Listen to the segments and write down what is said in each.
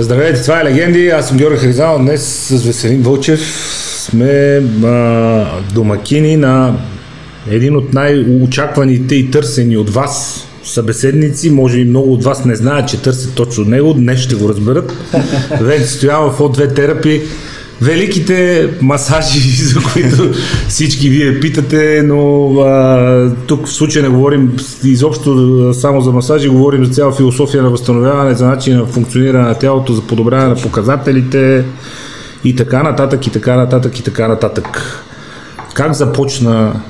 Здравейте, това е Легенди. Аз съм Георги Харизанов. Днес с Веселин Вълчев сме а, домакини на един от най-очакваните и търсени от вас събеседници. Може и много от вас не знаят, че търсят точно него. Днес ще го разберат. Венци Стоянов в O2 терапи великите масажи, за които всички вие питате, но а, тук в случая не говорим изобщо само за масажи, говорим за цяла философия на възстановяване, за начин на функциониране на тялото, за подобряване на показателите и така нататък, и така нататък, и така нататък. Как започна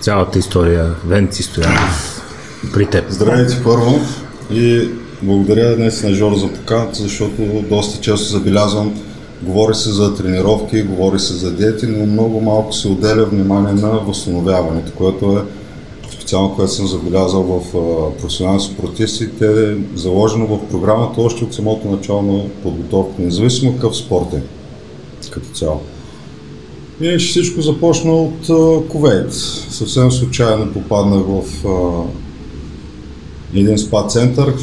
цялата история, Венци Стоянов, при теб? Здравейте първо и благодаря днес на Жор за поканата, защото доста често забелязвам Говори се за тренировки, говори се за диети, но много малко се отделя внимание на възстановяването, което е специално, което съм забелязал в професионални спортисти, те е заложено в програмата още от самото начало на подготовка, независимо какъв спорт е като цяло. И всичко започна от Ковейт. Съвсем случайно попаднах в един спа център,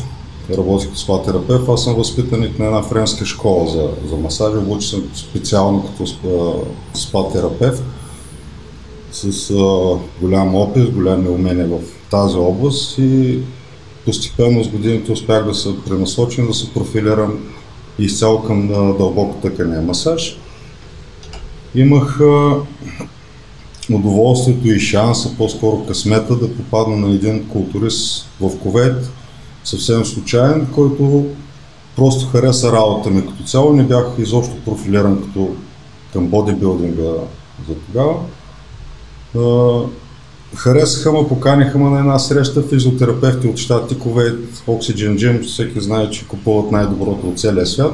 работих като спа терапевт. Аз съм възпитаник на една френска школа за, за масажи, обучи съм специално като спа терапевт с а, голям опит, голями умения в тази област и постепенно с годините успях да се пренасочим, да се профилирам изцяло към дълбоко тъкане масаж. Имах а, удоволствието и шанса, по-скоро късмета да попадна на един културист в Ковет, съвсем случайен, който просто хареса работа ми като цяло. Не бях изобщо профилиран като към бодибилдинга за тогава. Харесаха ме, поканиха ме на една среща физиотерапевти от щати Ковейт, Oxygen Gym, всеки знае, че купуват най-доброто от целия свят.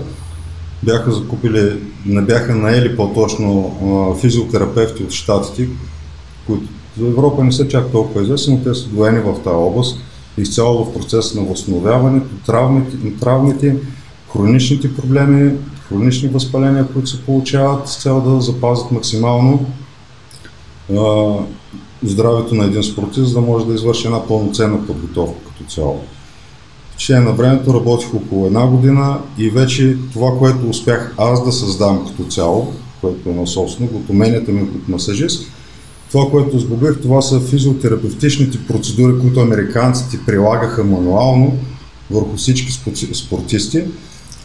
Бяха закупили, не бяха наели по-точно физиотерапевти от щатите, които за Европа не са чак толкова известни, но те са доени в тази област изцяло в процеса на възстановяването, травмите, травмите, хроничните проблеми, хронични възпаления, които се получават с цел да запазят максимално а, здравето на един спортист, за да може да извърши една пълноценна подготовка като цяло. В течение на времето работих около една година и вече това, което успях аз да създам като цяло, което е на собствено, от уменията ми като масажист, това, което сгубих, това са физиотерапевтичните процедури, които американците прилагаха мануално върху всички спортисти.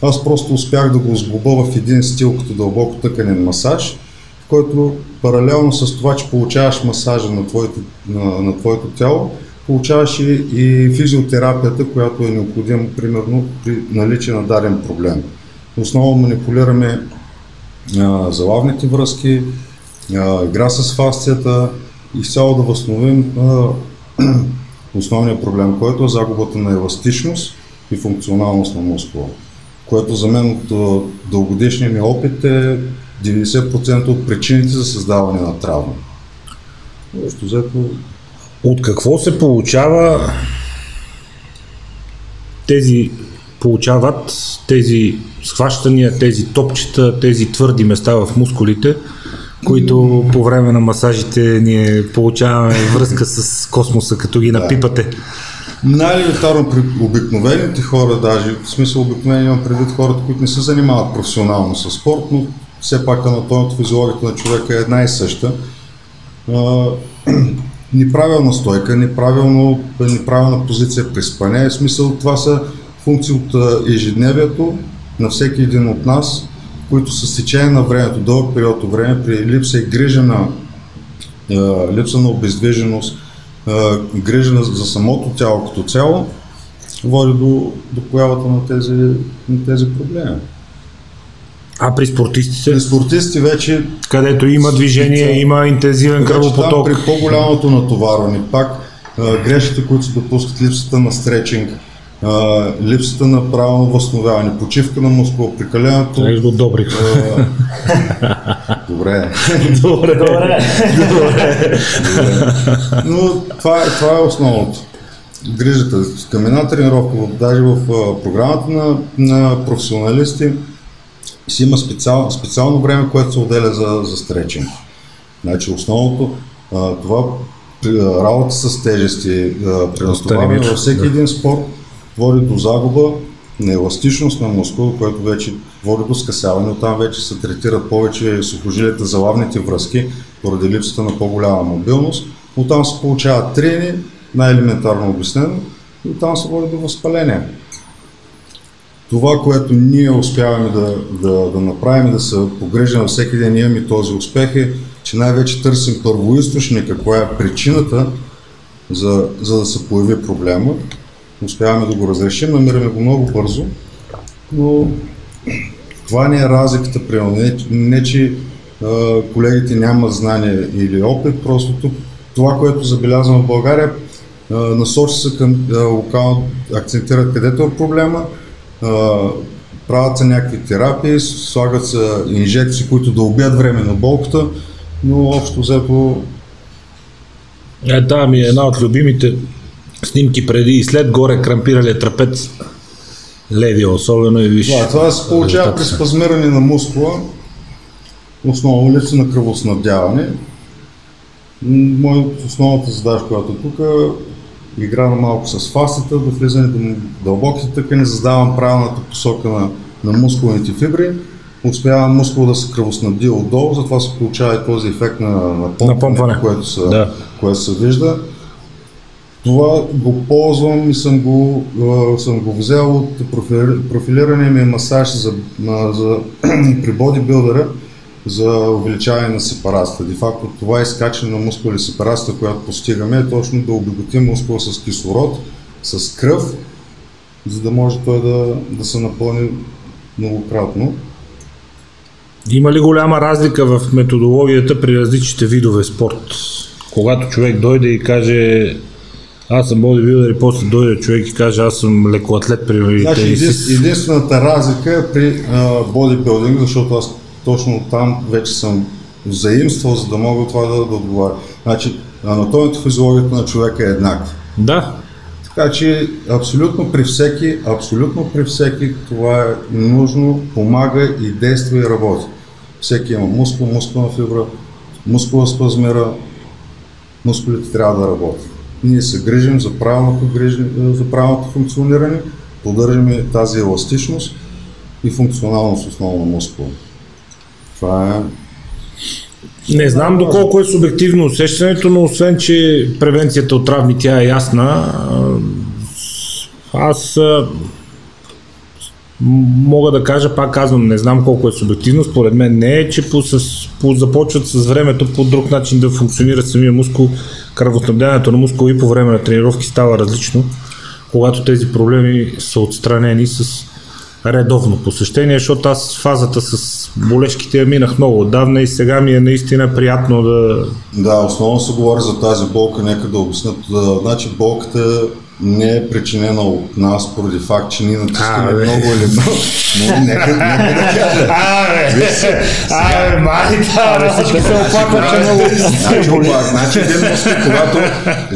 Аз просто успях да го сглоба в един стил като дълбоко тъканен масаж, в който паралелно с това, че получаваш масажа на твоето, на, на твоето тяло, получаваш и, и физиотерапията, която е необходима, примерно, при наличие на даден проблем. Основно манипулираме а, залавните връзки, игра с фасцията, изцяло да възстановим основния проблем, който е загубата на еластичност и функционалност на мускула, което за мен от дългодишния ми опит е 90% от причините за създаване на травма. От какво се получава тези получават тези схващания, тези топчета, тези твърди места в мускулите, които по време на масажите ние получаваме връзка с космоса, като ги напипате. Най-елитарно при обикновените хора, даже в смисъл обикновени имам предвид хората, които не се занимават професионално с спорт, но все пак анатомията, физиологията на човека е една и съща. неправилна стойка, неправилно, неправилна позиция при спане. В смисъл това са функции от ежедневието на всеки един от нас, които с течение на времето, дълъг период от време, при липса и грижа на, е, липса на обездвиженост, е, грижа за самото тяло като цяло, води до, до появата на тези, на тези проблеми. А при спортистите? При спортисти вече... Където има движение, специал... има интензивен кръвопоток. Там при по-голямото натоварване, пак грешките, които се допускат, липсата на стречинг, а, липсата на правилно възстановяване, почивка на мускул, прекаленото... Трябва го добри. Добре. Добре. Добре. Добре. Но това, е, това е основното. Грижата. Към една тренировка, даже в програмата на, на професионалисти, си има специал, специално време, което се отделя за, за стречинг. Значи основното, а, това работа с тежести, при наступаване във всеки един спорт, води до загуба на еластичност на мускул, което вече води до скъсяване, оттам вече се третират повече сухожилията за лавните връзки, поради липсата на по-голяма мобилност. Оттам се получават трени, най-елементарно обяснено, и оттам се води до възпаление. Това, което ние успяваме да, да, да направим да се погрежим на всеки ден имаме този успех е, че най-вече търсим първоисточника, коя е причината за, за да се появи проблема. Успяваме да го разрешим, намираме го много бързо, но това не е разликата, примерно. Не, не че а, колегите нямат знание или опит, просто тук това, което забелязвам в България, а, насочи се към локално, акцентират където е проблема, а, правят се някакви терапии, слагат се инжекции, които да убият време на болката, но общо взето... Е, да, ми е една от любимите снимки преди и след горе крампиралия трапец. Леви особено и виж. Да, това се получава при спазмиране на мускула, основно липса на кръвоснабдяване. Моята основната задача, която е тук, игра на малко с фасата, до влизане до дълбоките тъкани, създавам правилната посока на, на мускулните фибри, успява мускул да се кръвоснабди отдолу, затова се получава и този ефект на, на помпване, помпване. Което, се, да. което се вижда. Това го ползвам и съм го, съм го взел от профилиране ми масаж за, за, при бодибилдера за увеличаване на сепарацията. Де факто това изкачане на мускули сепарацията, която постигаме е точно да обогатим мускула с кислород, с кръв, за да може той да, да се напълни многократно. Има ли голяма разлика в методологията при различните видове спорт? Когато човек дойде и каже аз съм бодибилдер и после дойде човек и каже аз съм лекоатлет при значи, единствената разлика е при бодибилдинг, защото аз точно там вече съм взаимствал, за да мога това да, да отговаря. Значи, анатомията, физиологията на човека е еднаква. Да. Така че абсолютно при всеки, абсолютно при всеки това е нужно, помага и действа и работи. Всеки има мускул, мускулна фибра, мускула спазмира, мускулите трябва да работят. Ние се грижим за правилното, грижим, за правилното функциониране, поддържаме тази еластичност и функционалност основно на мускула. Това е не знам доколко е субективно усещането, но освен, че превенцията от травми тя е ясна, аз мога да кажа, пак казвам, не знам колко е субективно, според мен не е, че по, с, по, започват с времето по друг начин да функционира самия мускул, кръвоснабдяването на мускул и по време на тренировки става различно, когато тези проблеми са отстранени с редовно посещение, защото аз фазата с болешките я минах много отдавна и сега ми е наистина приятно да... Да, основно се говори за тази болка, нека да обяснят. Значи болката не е причинена от нас поради факт, че ние натискаме много или много. Но нека, нека да кажа. Абе, абе, майта, абе, всички се оплакват, че много значи, значи един мускул, когато,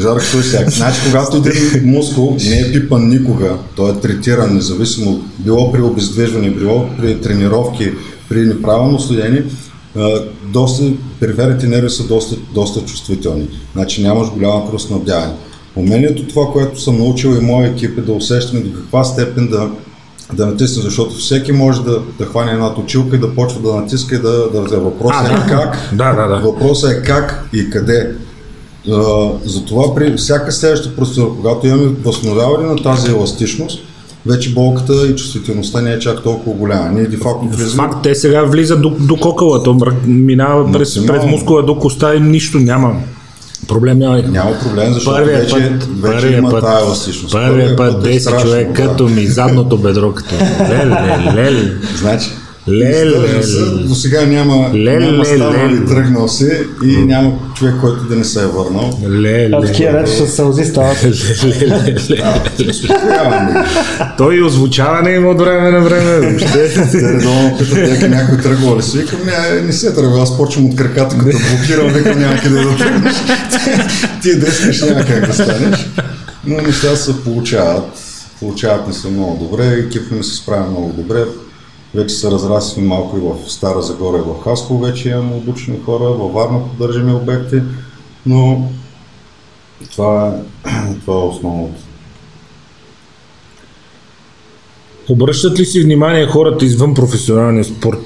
Жарко, слушай, значи когато един мускул не е пипан никога, той е третиран независимо, било при обездвижване, било при тренировки, при неправилно следение, доста, периферните нерви са доста, доста чувствителни. Значи нямаш голяма кръвоснабдяване. Умението, това, което съм научил и моя екип е да усещаме до каква степен да, да натисне, защото всеки може да, да хване една точилка и да почва да натиска и да, да взе. Въпросът е как, да, да, да. въпросът е как и къде. Uh, затова при всяка следваща процедура, когато имаме възстановяване на тази еластичност, вече болката и чувствителността не е чак толкова голяма. Ние де факто влизаме. Факт, те сега влизат до, до кокъла, то минава през, през мускула до коста и нищо няма. Проблем няма. Няма проблем, защото първия вече, път, вече първия има път, тая еластичност. Първия път 10 е човек, да. като ми задното бедро, като леле, леле. Значи, Леле, до сега няма, ле, няма станали, ле. тръгнал се и няма човек, който да не се е върнал. Леле. А такива речи с сълзи стават. Той и озвучаване има от време на време. Редовно питат дека някой тръгва ли си. Викам, не, не се тръгва. Аз почвам от краката, като блокирам, викам няма къде да тръгнеш. Ти дескаш няма как да станеш. Но неща се получават. Получават не са много добре. Екипът ми се справя много добре. Вече се разрасли малко и в Стара Загора и в Хаско вече имаме обучени хора, във Варна поддържаме обекти, но това е, това е основното. Обръщат ли си внимание хората извън професионалния спорт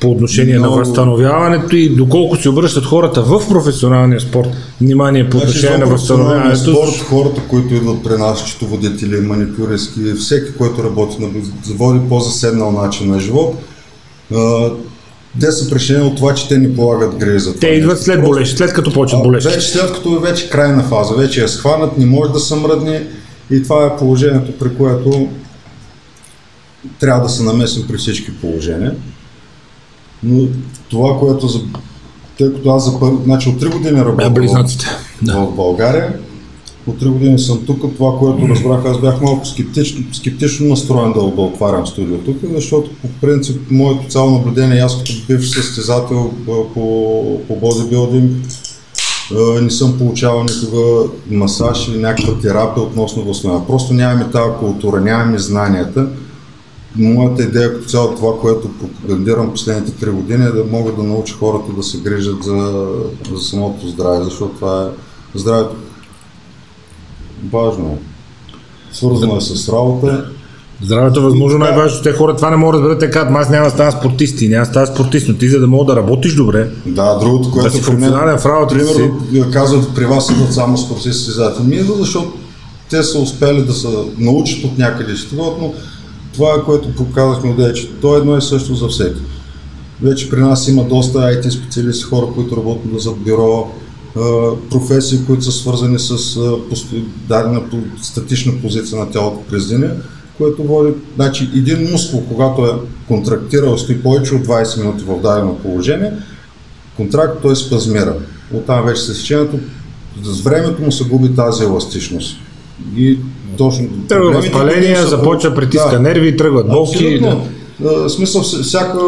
по отношение Много. на възстановяването и доколко се обръщат хората в професионалния спорт внимание по отношение Значи, на възстановяването? спорт, хората, които идват при нас, счетоводители, маникюристки, всеки, който работи на води по-заседнал начин на живот, те са причинени от това, че те ни полагат грижи за това. Те идват след болещ, след като почват А, болещи. Вече след като е вече крайна фаза, вече е схванат, не може да се мръдне и това е положението, при което трябва да се намесим при всички положения. Но това, което за... Тъй като аз за първи... Значи от 3 години работя. Да. в България, от 3 години съм тук, това, което разбрах, аз бях малко скептично, скептично настроен да, да отварям студио тук, защото по принцип моето цяло наблюдение, аз като бивш състезател по, по бодибилдинг, не съм получавал никога масаж или някаква терапия относно възстановяване. Просто нямаме тази култура, нямаме знанията. Моята идея като цяло това, което пропагандирам последните 3 години е да мога да науча хората да се грижат за, за самото здраве, защото това е здравето важно е. Свързано е с работа. Здравето е възможно Да. най-важно. Те хора това не могат да те казват, аз няма да стана спортист и няма да стана спортист, но ти за да мога да работиш добре, Да, другото, което си при мен, функционален в работата си. казват при вас идват само спортисти състезатели. Ми идва, защото те са успели да се научат от някъде щивот, но това е което показахме отдея, че то е едно и също за всеки. Вече при нас има доста IT специалисти, хора, които работят за бюро, професии, които са свързани с дадена статична позиция на тялото през деня, което води, значи един мускул, когато е контрактирал, стои повече от 20 минути в дадено положение, контракт той спазмира. Оттам вече се сечението, с времето му се губи тази еластичност. И точно тръгва възпаление, започва притиска Да. нерви, тръгват болки. Да. В смисъл, вс- всяка,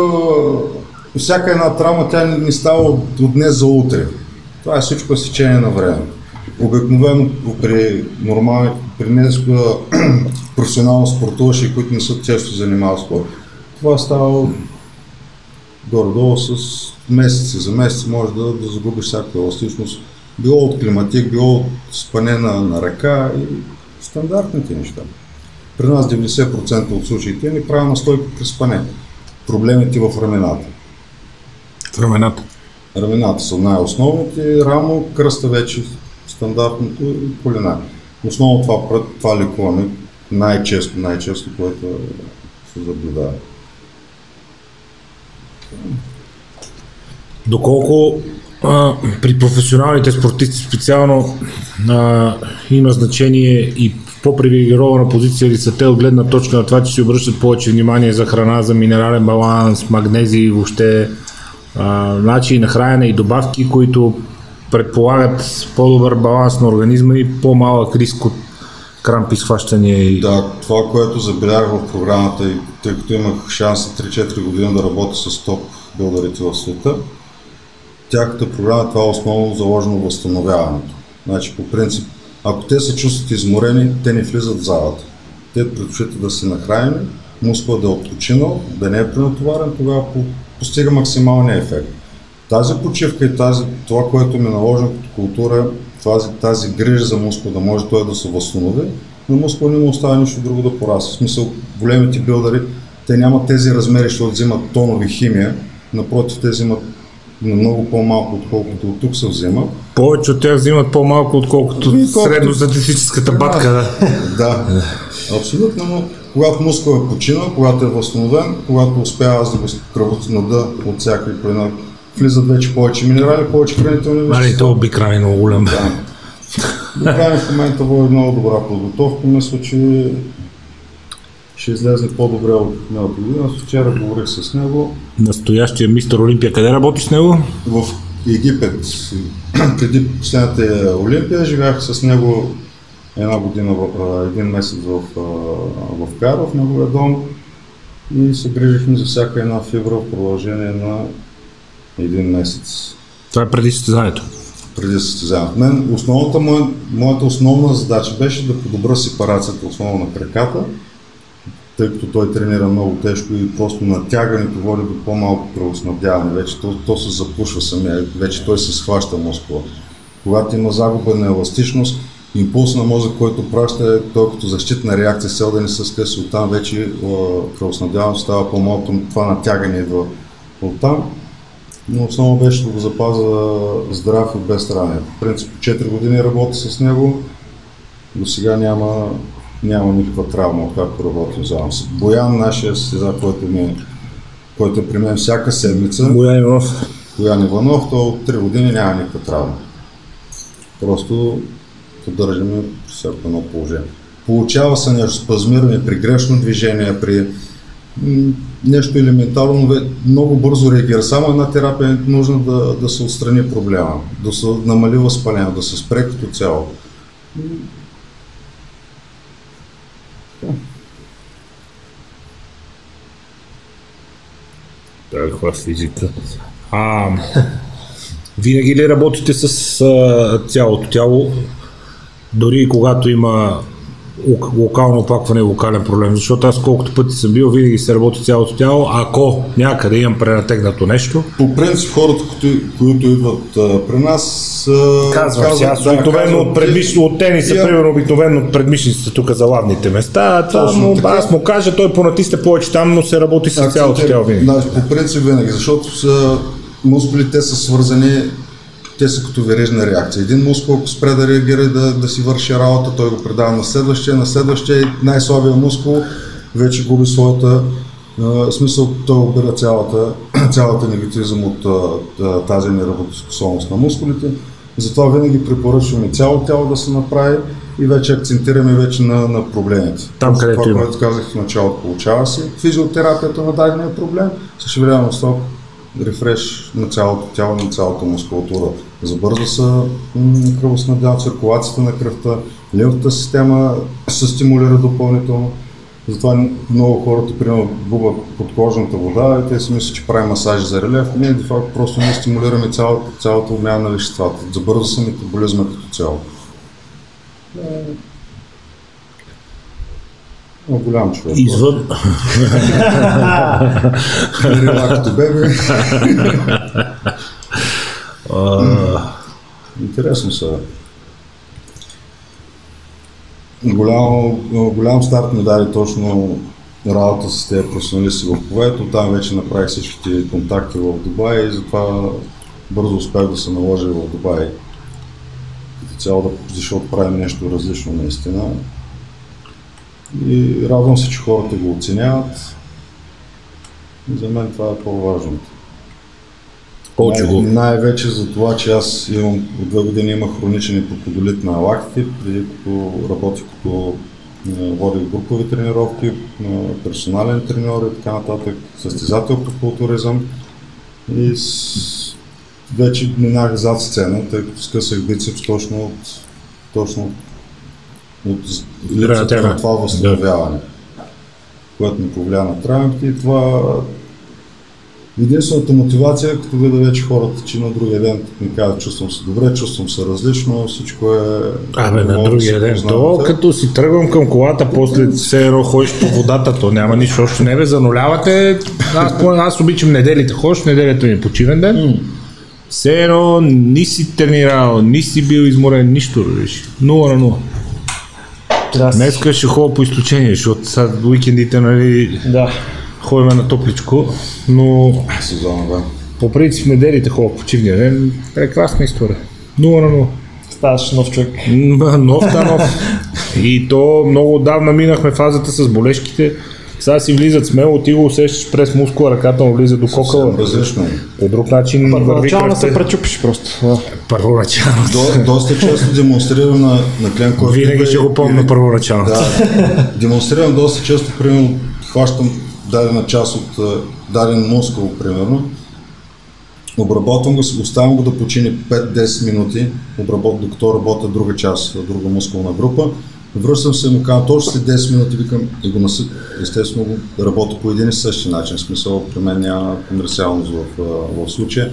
всяка една травма, тя не, става от, от днес за утре. Това е всичко сечение на време. Обикновено при нормални, при днес професионално спортуващи, които не са често занимават спорт. Това става горе-долу с месеци. За месец може да, да загубиш всяка еластичност. Било от климатик, било от спане на, на ръка и стандартните неща. При нас 90% от случаите ни правим настойка при спане. Проблемите в рамената. Рамената. Рамената са най-основните, рамо, кръста вече стандартното и колена. Основно това, пр- това лекуване най-често, най-често, което се наблюдава. Доколко а, при професионалните спортисти специално а, има значение и по-привилегирована позиция ли са те от гледна точка на това, че си обръщат повече внимание за храна, за минерален баланс, магнези, въобще а, начини на хранене и добавки, които предполагат по-добър баланс на организма и по-малък риск от крампи, схващания и... Да, това, което забелязах в програмата и тъй като имах шанс за 3-4 години да работя с топ билдарите в света, тяхната програма това е основно заложено възстановяването. Значи по принцип, ако те се чувстват изморени, те не влизат в залата. Те предпочитат да се нахранени, мускула да е отпочинал, да не е пренатоварен, тогава по- постига максималния ефект. Тази почивка и тази, това, което ми е наложено като култура, тази, тази грижа за мускул, да може той да се възстанови, на мускула не му остава нищо друго да порасне. В смисъл, големите билдари, те нямат тези размери, защото взимат тонови химия, напротив, те взимат на много по-малко, отколкото от тук се взима. Повече от тях взимат по-малко, отколкото Ами, колкото- средностатистическата батка. Да. Да, абсолютно, но когато мускул е починал, когато е възстановен, когато успява аз да го кръвоснада от всяка и по една, влизат вече повече минерали, повече хранителни вещества. то обикран е много голям. Да. Докрай в момента води много добра подготовка. Мисля, че ще излезе по-добре от миналата година. Вчера говорих с него Настоящия мистер Олимпия, къде работи с него? в Египет. Преди последната Олимпия живях с него една година, един месец в, в Кайро, в неговия дом и се грижихме за всяка една фибра в продължение на един месец. Това е преди състезанието. преди състезанието. Мен основната моя, моята основна задача беше да подобра сепарацията основно на краката, тъй като той тренира много тежко и просто натягането води до по-малко кръвоснабдяване. Вече то, то се запушва самия, вече той се схваща мускула. Когато има загуба на еластичност, импулс на мозък, който праща е той като защитна реакция, цел да не се скъси оттам, вече кръвоснабдяването става по-малко, това натягане идва оттам. Но основно беше да го запаза здрав и без ране. В принцип 4 години работя с него, до сега няма, няма никаква травма, както работим заедно с Боян, нашия състеза, който, ми, който е при мен всяка седмица. Боян Иванов. Боян Иванов, то от 3 години няма никаква травма. Просто поддържаме всяко едно положение. Получава се нещо спазмиране при грешно движение, при нещо елементарно, но много бързо реагира. Само една терапия е нужна да, да се отстрани проблема, да се намали възпаление, да се спре като цяло. Таква физика. А, винаги ли работите с а, цялото тяло, дори когато има локално оплакване и локален проблем, защото аз колкото пъти съм бил, винаги се работи цялото тяло, ако някъде имам пренатегнато нещо. По принцип хората, които, които идват а, при нас а, казвам казват, аз да, обикновено от, предмиш... от тениса, я... примерно обикновено от предмишниците тук за лавните места, това му, аз му кажа, той понатисне повече там, но се работи с цялото тяло винаги. Да, по принцип винаги, защото са, мускулите са свързани те са като верижна реакция. Един мускул, ако спре да реагира и да, да си върши работа, той го предава на следващия, на следващия и най-слабия мускул вече губи своята в смисъл, той обира цялата, цялата негативизъм от а, тази неработоспособност на мускулите. Затова винаги препоръчваме цяло тяло да се направи и вече акцентираме вече на, на проблемите. Там, където това, което казах в началото, получава се физиотерапията на дадения проблем, също време рефреш на цялото тяло, на цялата мускулатура. Забърза се кръвоснабдява циркулацията на кръвта, лимфната система се стимулира допълнително. Затова много хората, примерно, губят подкожната вода и те си мислят, че прави масажи за релеф. Не, де факто просто ние стимулираме цялата, цялата обмяна на веществата. Забърза се метаболизма като цяло. Голям човек. Извън. Релакто бебе. Интересно са. Голям, голям старт ми даде точно работа с тези професионалисти в Кувейт. Оттам вече направих всичките контакти в Дубай и затова бързо успях да се наложа в Дубай. Като цяло да, защото правим нещо различно наистина. И радвам се, че хората го оценяват. За мен това е по-важното. Най- най-вече за това, че аз имам, от две години имах хроничен ипокодолит на лактите, преди като работих като водих групови тренировки, персонален треньор и така нататък, състезател по културизъм и с... вече минах зад сцена, тъй като скъсах бицепс точно от, точно от от липсата на това възстановяване, да. което ми повлия на травмите и това единствената мотивация, е като видя вече хората, че на другия ден ми казват, чувствам се добре, чувствам се различно, всичко е... Абе, на другия ден, то като си тръгвам към колата, после все едно ходиш по водата, то няма нищо още не бе, занулявате, аз, аз обичам неделите, ходиш, неделята ми е почивен ден, все едно не си тренирал, не си бил изморен, нищо, реши. 0 на 0. Да. Днеска ще ходя по изключение, защото сега уикендите, нали, да. ходим на топличко, но... Сезон, да. По принцип неделите ходя почивния ден, прекрасна история. 0 на 0 ставаш нов човек. Нов та нов. И то много отдавна минахме фазата с болешките. Сега си влизат смело, ти го усещаш през мускула, ръката му влиза до кокала. Различно. По друг начин Първоначално се пречупиш просто. Първоначално. До, доста често демонстрирам на, на клиент, който... Винаги ще го помня първоначално. Да, демонстрирам доста често, примерно, хващам дадена част от даден мускул, примерно, обработвам го, оставям го да почине 5-10 минути, обработ, докато работя друга част, друга мускулна група, връщам се му казвам точно след 10 минути, викам и го насък, естествено работя по един и същи начин, в смисъл при мен няма комерциалност в, в случая.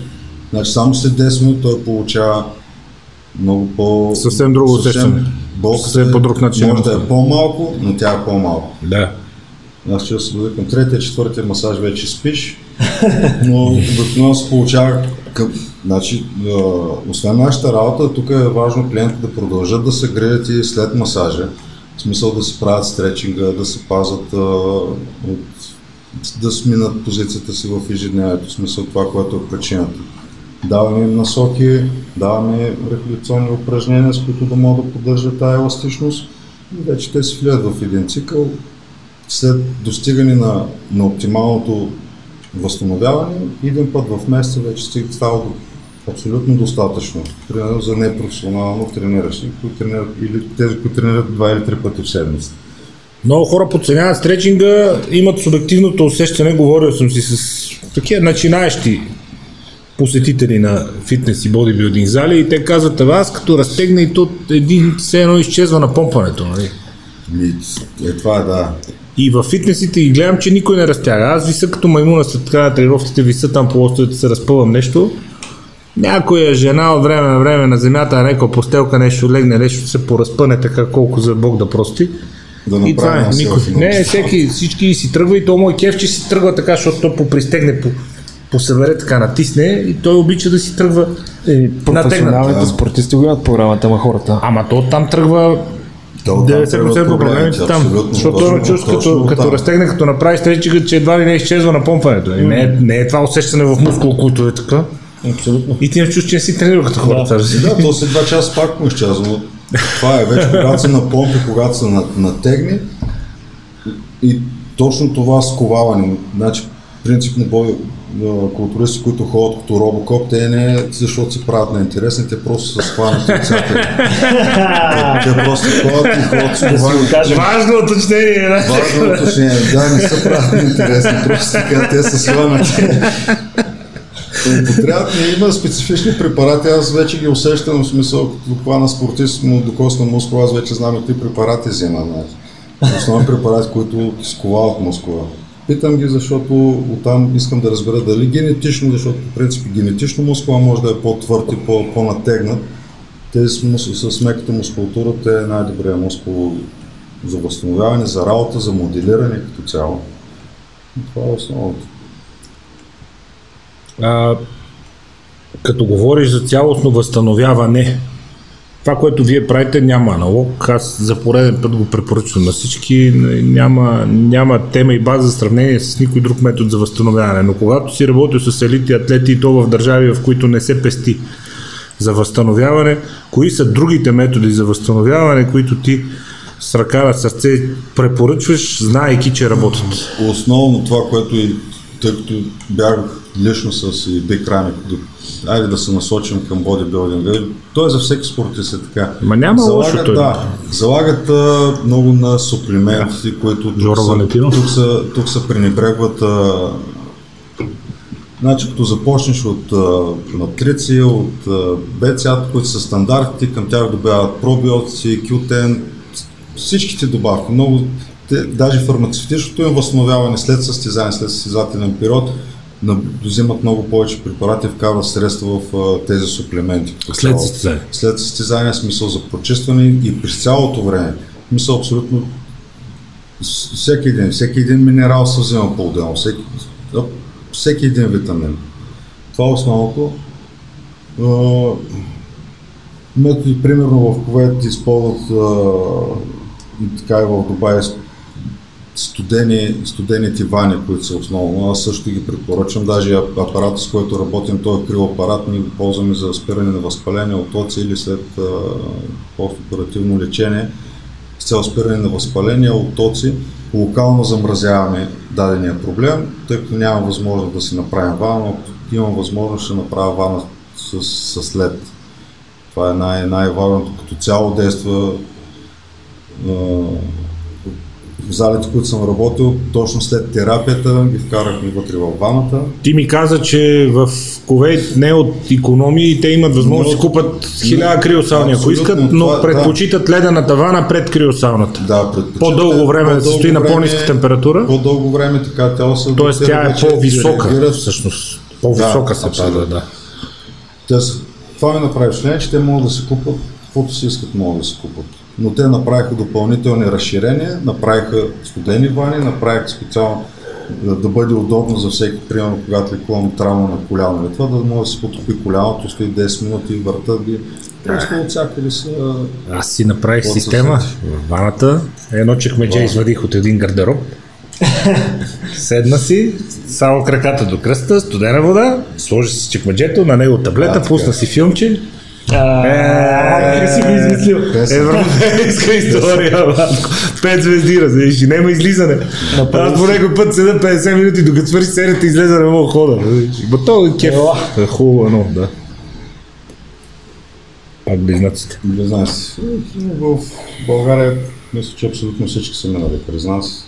Значи само след 10 минути той получава много по... Съвсем друго усещане. Болката по друг начин. Може да е по-малко, но тя е по-малко. Да. Аз ще се към третия, четвъртия масаж вече спиш, но обикновено се получава към Значи, освен нашата работа, тук е важно клиентите да продължат да се греят и след масажа. В смисъл да си правят стречинга, да се пазят, а, от, да сменят позицията си в ежедневието, в смисъл това, което е причината. Даваме им насоки, даваме рехабилитационни упражнения, с които да могат да поддържат тази еластичност и вече те се влияят в един цикъл. След достигане на, на оптималното възстановяване, един път в месеца вече става до абсолютно достатъчно. Примерно за непрофесионално трениращи, които тренират, или тези, които тренират два или три пъти в седмица. Много хора подценяват стречинга, имат субективното усещане, говорил съм си с такива начинаещи посетители на фитнес и бодибилдинг зали и те казват, «Абе, аз като разтегна и то един все едно изчезва на помпането. Нали? И, е, това е да. И в фитнесите ги гледам, че никой не разтяга. Аз виса като маймуна след така на тренировките, виса там по островите, се разпъвам нещо. Някоя жена от време на време на земята на някаква постелка нещо легне, нещо се поразпъне така колко за Бог да прости. Да И това е. Никой. Не, всеки, всички си тръгва и то мой кеф, че си тръгва така, защото то попристегне, по, посъбере така, натисне и той обича да си тръгва натегнат. професионалните спортисти го имат програмата, ама хората. Ама то там тръгва То оттам 90% тръгват от проблемите там. Защото той точно като, като разтегне, като направи стречика, че едва ли не изчезва на помпането. И Не, е, не е това усещане в мускул, който е така. Абсолютно. И ти имаш чувство, че не си тренирал като хората. И да, то след два часа пак му изчезва, но това е вече когато са на помпи, когато са на, натегни и точно това сковаване. Значи, принципно бой, културисти, които ходят като робокоп, те не защото се правят на интересни, те просто са схванати от всякъде. те, те просто ходят и ходят сковани. Важно уточнение, да. Важно уточнение, да, не са правят на интересни, просто така те са схванати. Употребят ми има специфични препарати, аз вече ги усещам, в смисъл, като хвана спортист, му докосна мускула, аз вече знам какви препарати взема. Знаеш. Основни препарати, които ти сковават мускула. Питам ги, защото оттам искам да разбера дали генетично, защото по принцип генетично мускула може да е по-твърд и по- по-натегнат. Тези с, с меката мускулатура, те е най-добрият мускул за възстановяване, за работа, за моделиране като цяло. И Това е основното. А, като говориш за цялостно възстановяване, това, което вие правите, няма аналог. Аз за пореден път го препоръчвам на всички. Няма, няма тема и база за сравнение с никой друг метод за възстановяване. Но когато си работил с елити атлети и то в държави, в които не се пести за възстановяване, кои са другите методи за възстановяване, които ти с ръка на сърце препоръчваш, знаейки, че работят? Основно това, което и тъй като бях лично с и Биг Рами, айде да се насочим към бодибилдинга, то е за всеки спортист е така. Ма няма залагат, лошо той. Да, залагат а, много на суплименти, които тук Жоро са, тук, са, тук са пренебрегват а, Значи, като започнеш от а, матрици, от а, БЦА, които са стандартите, към тях добавят пробиотици, Q10, всичките добавки. Много, те, даже фармацевтичното им възстановяване след състезание, след състезателен период, взимат много повече препарати, вкарват средства в а, тези суплементи. След състезание. След състезание, смисъл за прочистване и през цялото време. Мисъл абсолютно всеки един, всеки един минерал се взема по-отделно, всеки, всеки един витамин. Това е основното. Методи, примерно в Ковет използват а, така и в Дубай студени, студени тивани, които са основно. Аз също ги препоръчвам. Даже ап- апарата, с който работим, той е крилоапарат, ние го ползваме за спиране на възпаление от оци или след постоперативно лечение с цел спиране на възпаление от тоци, локално замразяваме дадения проблем, тъй като няма възможност да си направим вана, но имам възможност ще направя вана с, с след. Това е най- най-важното. Като цяло действа а, залите, които съм работил, точно след терапията ги вкарахме вътре в ваната. Ти ми каза, че в Ковейт не от економии те имат възможност да си купат хиляда криосауни, ако искат, но това- предпочитат ледена тавана пред криосауната. Да, предпочитате По-дълго време да се по-дълго стои на време- по-ниска температура, По-дълго време така тяло се т.е. тя е по-висока, реагират всъщност. По-висока Да, се абсолютно. пада, да. Те, са- това ми направи впечатление, че те могат да се купат, каквото си искат могат да се купат. Но те направиха допълнителни разширения, направиха студени вани, направиха специално да, да бъде удобно за всеки, примерно, когато лекувам травма на коляно или това, да може да се потопи коляното, стои 10 минути, въртат ги. Просто от всякъде са... Аз си направих система в ваната. Едно чекмедже извадих от един гардероб. Седна си, само краката до кръста, студена вода, сложи си чекмеджето, на него таблета, така. пусна си филмче. Как си го измислил? Европейска история, Владко. Пет звезди, разбираш, няма излизане. Аз по някой път седа 50 минути, докато свърши серията, излезе не мога хода. Ма то е кеф. Е Хубаво, но да. Пак близнаците. Си. В България мисля, че абсолютно всички са минали през нас.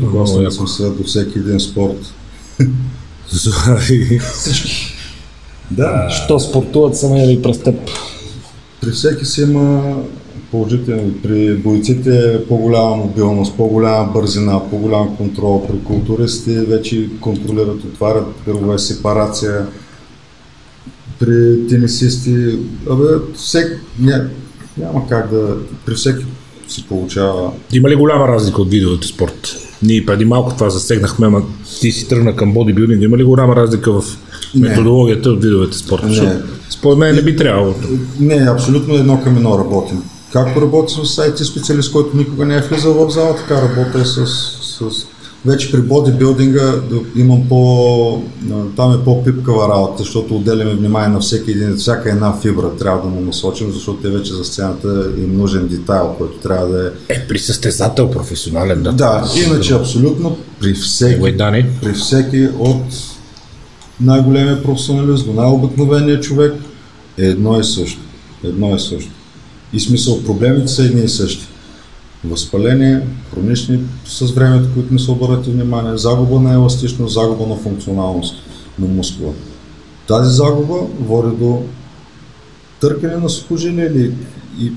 Гостен съм сега до всеки един спорт. Да, Що спортуват са минали през теб? при всеки си има положителни. При бойците е по-голяма мобилност, по-голяма бързина, по-голям контрол. При културистите вече контролират, отварят кръгове, сепарация. При тенисисти, абе, всек, ня, няма как да, при всеки се получава Има ли голяма разлика от видовете спорт? Ние преди малко това засегнахме, ама ти си тръгна към бодибилдинг. Има ли голяма разлика в Не. методологията от видовете спорт? Не. Според мен не би трябвало. Не, абсолютно едно към едно работим. Както работя с IT специалист, който никога не е влизал в зала, така работя с, с... Вече при бодибилдинга да имам по... Там е по-пипкава работа, защото отделяме внимание на всеки един, всяка една фибра трябва да му насочим, защото те вече за сцената им нужен детайл, който трябва да е... Е, при състезател професионален, да. Да, иначе абсолютно при всеки, при всеки от най-големия професионалист до най-обикновения човек е едно и също. Едно и също. И смисъл, проблемите са едни и същи. Възпаление, хронични с времето, които не са обърнати внимание, загуба на еластичност, загуба на функционалност на мускула. Тази загуба води до търкане на сухожилие или и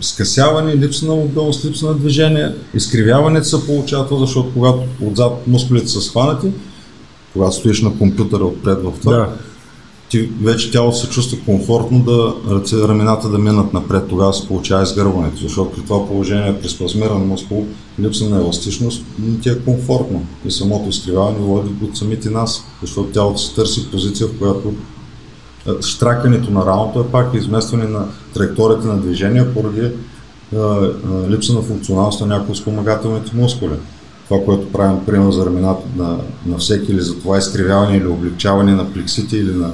скъсяване, липса на мобилност, липса на движение, изкривяването се получава, защото когато отзад мускулите са схванати, когато стоиш на компютъра отпред в това, Да. Ти вече тялото се чувства комфортно да ръце, рамената да минат напред, тогава се получава изгърването, защото при това положение при спазмиран мускул, липса на еластичност, не ти е комфортно и самото изкривяване води от самите нас, защото тялото се търси позиция, в която е, штракането на рамото е пак изместване на траекторията на движение поради е, е, липса на функционалност на някои от спомагателните мускули. Това, което правим, примерно за рамената на, на всеки или за това изкривяване или облегчаване на плексите или на,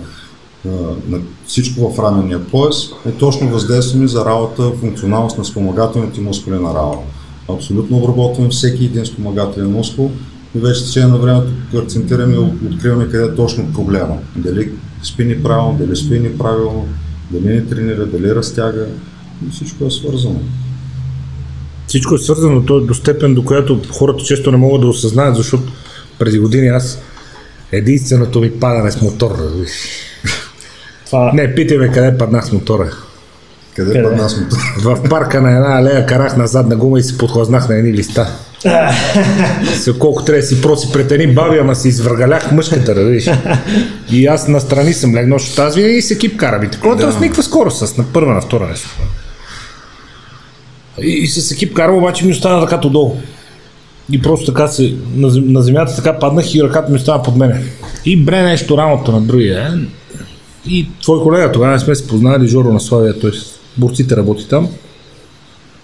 на, всичко в раменния пояс, е точно въздействие за работа, функционалност на спомагателните мускули на рамото. Абсолютно обработваме всеки един спомагателен мускул и вече в течение на времето акцентираме и откриваме къде е точно проблема. Дали спи неправилно, дали спи неправилно, дали не тренира, дали разтяга. И всичко е свързано. Всичко е свързано то е до степен, до която хората често не могат да осъзнаят, защото преди години аз единственото ми падане с мотор. Това Не, питай ме къде паднах с мотора. Къде, Къде? падна с мотора? В парка на една алея карах на задна гума и се подхлазнах на едни листа. Се, колко трябва да си проси пред едни баби, ама си извъргалях мъжката, да видиш. И аз настрани съм легнал, защото аз винаги с екип карам. И такова да. с никаква скорост, с на първа, на втора нещо. И, и с екип карам, обаче ми остана ръката долу. И просто така се, на земята така паднах и ръката ми остана под мене. И бре нещо рамото на другия. е. И твой колега, тогава не сме се познали, Жоро на Славия, т.е. борците работи там.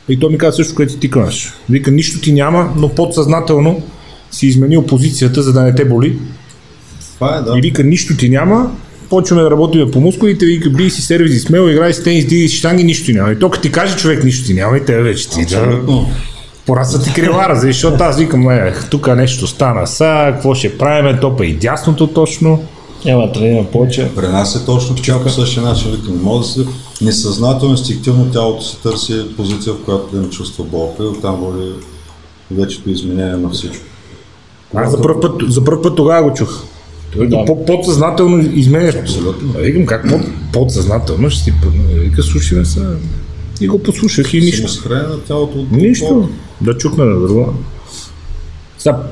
И той ми каза също, което ти кажеш. Вика, нищо ти няма, но подсъзнателно си изменил позицията, за да не те боли. Това е, да. И вика, нищо ти няма, почваме да работим по мускулите, вика, бий си сервиз и смело, играй с тенис, диги си штанги, нищо ти няма. И то като ти каже човек, нищо ти няма, и те вече ти. Да, пораса ти крила, защото аз викам, е, тук нещо стана са, какво ще правим, топа и дясното точно. Няма тренира повече. При нас е точно така по същия начин. Викам, не може да се несъзнателно, инстинктивно тялото се търси позиция, в която да не чувства болка и оттам води вечето изменение на всичко. Аз за първ път, за първ път тогава го чух. Той Да. по- подсъзнателно изменяш. Абсолютно. А Викам, как под, подсъзнателно ще си... Вика, слушай ме са... И го послушах и нищо. Самосхранение на тялото от Нищо. Да чукна на друго. Сега,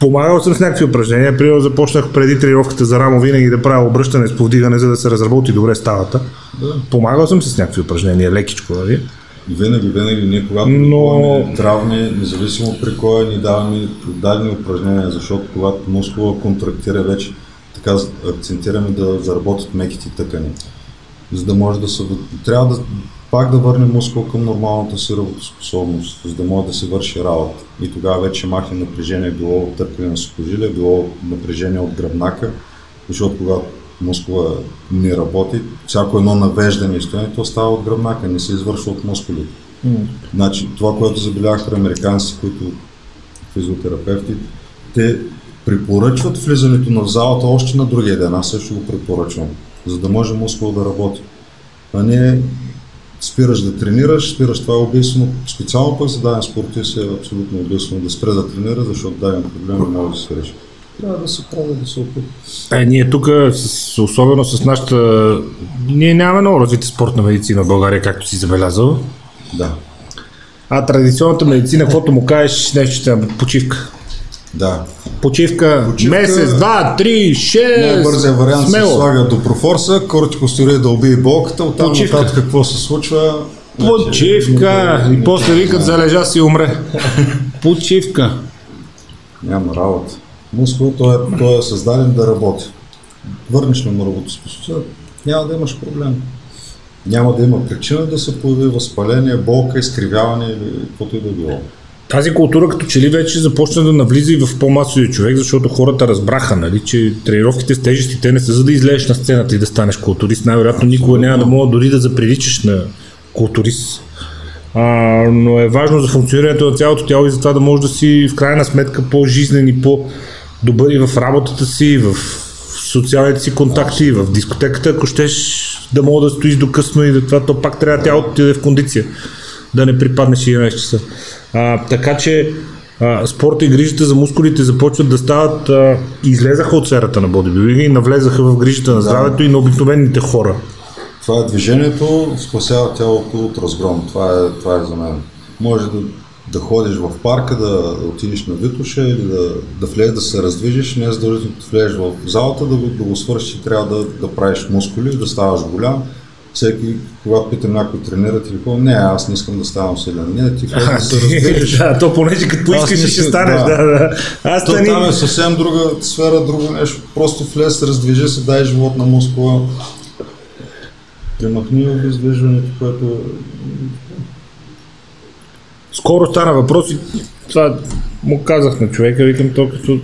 помагал съм с някакви упражнения. Примерно започнах преди тренировката за рамо винаги да правя обръщане с повдигане, за да се разработи добре ставата. Да. Помагал съм с някакви упражнения, лекичко, нали? Винаги, винаги, ние когато Но- травми, независимо при кой ни даваме дадени упражнения, защото когато мускула контрактира вече, така акцентираме да заработят меките тъкани. За да може да се... Трябва да пак да върне мускул към нормалната си работоспособност, за да може да се върши работа. И тогава вече махне напрежение, било от търкане на сухожилия, било напрежение от гръбнака, защото когато мускула не работи, всяко едно навеждане и стояние, то става от гръбнака, не се извършва от мускулите. Значи, това, което забелязаха американците, които физиотерапевти, те препоръчват влизането на залата още на другия ден. Аз също го препоръчвам, за да може мускул да работи. А не спираш да тренираш, спираш това е убийствено. Специално пък за даден спортист е абсолютно убийствено да спре да тренира, защото даден проблем не може да се реши. Трябва да се прави, да се опитва. Е, ние тук, особено с нашата... Ние нямаме много развита спортна медицина в България, както си забелязал. Да. А традиционната медицина, каквото му кажеш, нещо ще е почивка. Да. Почивка, Почивка- месец, два, три, шест. Най-бързия вариант се смело. слага до профорса, кортикостероид да убие болката, оттам Почивка. нататък какво се случва. значи, Почивка. И после викат залежа си умре. Почивка. Няма работа. Мускул, той е, той е създаден да работи. Върнеш му работоспособността, няма да имаш проблем. Няма да има причина да се появи възпаление, болка, изкривяване или каквото и да било. Тази култура като че ли вече започна да навлиза и в по-масовия човек, защото хората разбраха, нали, че тренировките с тежести, те не са за да излезеш на сцената и да станеш културист. Най-вероятно никога няма да мога дори да заприличаш на културист. А, но е важно за функционирането на цялото тяло и за това да можеш да си в крайна сметка по-жизнен и по-добър и в работата си, в социалните си контакти, в дискотеката, ако щеш да мога да стоиш до късно и да това, то пак трябва тялото ти да е в кондиция, да не припаднеш 11 часа. А, така че а, спорта и грижата за мускулите започват да стават, а, излезаха от сферата на бодибилдинга и навлезаха в грижата на здравето и на обикновените хора. Това е движението, спасява тялото от разгром. Това е, това е за мен. Може да, да ходиш в парка, да, да отидеш на Витуша или да, да влезеш, да се раздвижиш, не е задължително да влезеш в залата, да го, да го свършиш, трябва да, да правиш мускули, да ставаш голям. Всеки, когато питам някой тренират или какво, не, аз не искам да ставам силен. Не, ти ходи да се раздвижиш. да, то понеже като поискаш ще станеш. да. Да, да. Аз То стани... там е съвсем друга сфера, друго нещо. Просто влез, раздвижи се, дай живот на мускула. Примахни обездвижването, което Скоро стана въпрос и това му казах на човека, викам то като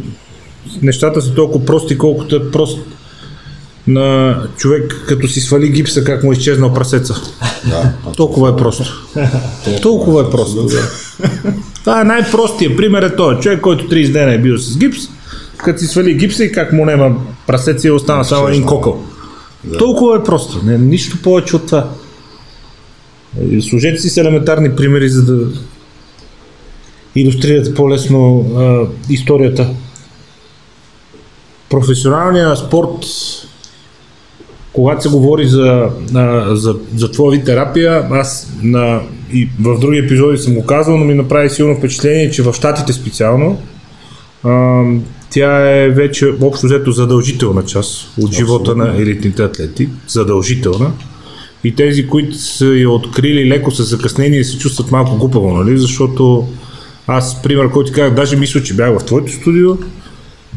нещата са толкова прости, колкото е прост на човек, като си свали гипса, как му е изчезнал прасеца. Да, Толкова е просто. Толкова е просто. Да. Това е най-простия пример е този. Човек, който 30 дена е бил с гипс, като си свали гипса и как му нема прасеца и остана само един кокъл. Да. Толкова е просто. Не, нищо повече от това. Е, Служете си с елементарни примери, за да иллюстрирате по-лесно а, историята. Професионалният спорт, когато се говори за, а, за, за твоя вид терапия, аз на, и в други епизоди съм го казвал, но ми направи силно впечатление, че в Штатите специално а, тя е вече общо взето задължителна част от живота на елитните атлети. Задължителна. И тези, които са я открили леко с закъснение, се чувстват малко глупаво, нали? Защото аз, пример, който ти казах, даже мисля, че бях в твоето студио,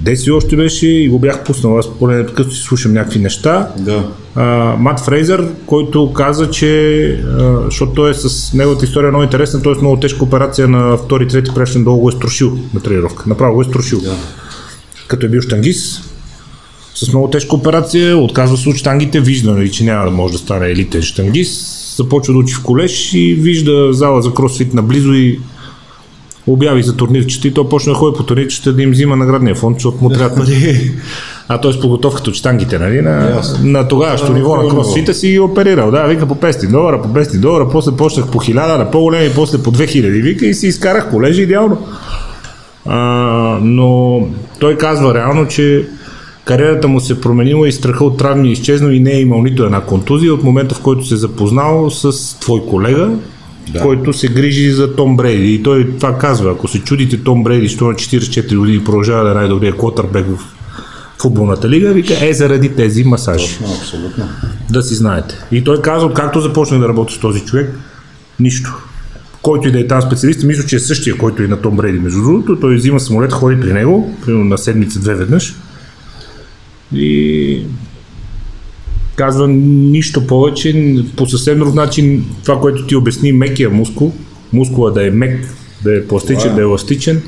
Деси още беше и го бях пуснал. Аз поне като си слушам някакви неща. Да. А, Мат Фрейзър, който каза, че а, защото той е с неговата история е много интересна, е с много тежка операция на втори, трети прешен долу го е струшил на тренировка. Направо го е струшил. Да. Като е бил штангист, с много тежка операция, отказва се от штангите, вижда, нали, че няма да може да стане елитен штангист, започва да учи в колеж и вижда зала за кросфит наблизо и обяви за турнирчета и то почна да ходи по турнирчета да им взима наградния фонд, защото му трябват нали, а той с подготовката от штангите, нали, на, Ясно. на тогавашното ниво на кросфита си ги оперирал. Да, вика по 500 долара, по 500 долара, после почнах по 1000, на по-големи, после по 2000, вика и си изкарах колежи идеално. А, но той казва реално, че кариерата му се променила и страха от травми е изчезнал и не е имал нито една контузия от момента, в който се е запознал с твой колега, да. който се грижи за Том Брейди. И той това казва, ако се чудите Том Брейди, що на 44 години продължава да е най-добрият квотърбек в футболната лига, вика, е заради тези масажи. Точно, абсолютно. Да си знаете. И той каза, откакто започна да работи с този човек, нищо. Който и да е там специалист, мисля, че е същия, който и на Том Бреди. Между другото, той взима самолет, ходи при него, примерно на седмица две веднъж. И казва нищо повече, по съвсем друг начин, това, което ти обясни, мекия мускул, мускула да е мек, да е пластичен, е. да е еластичен,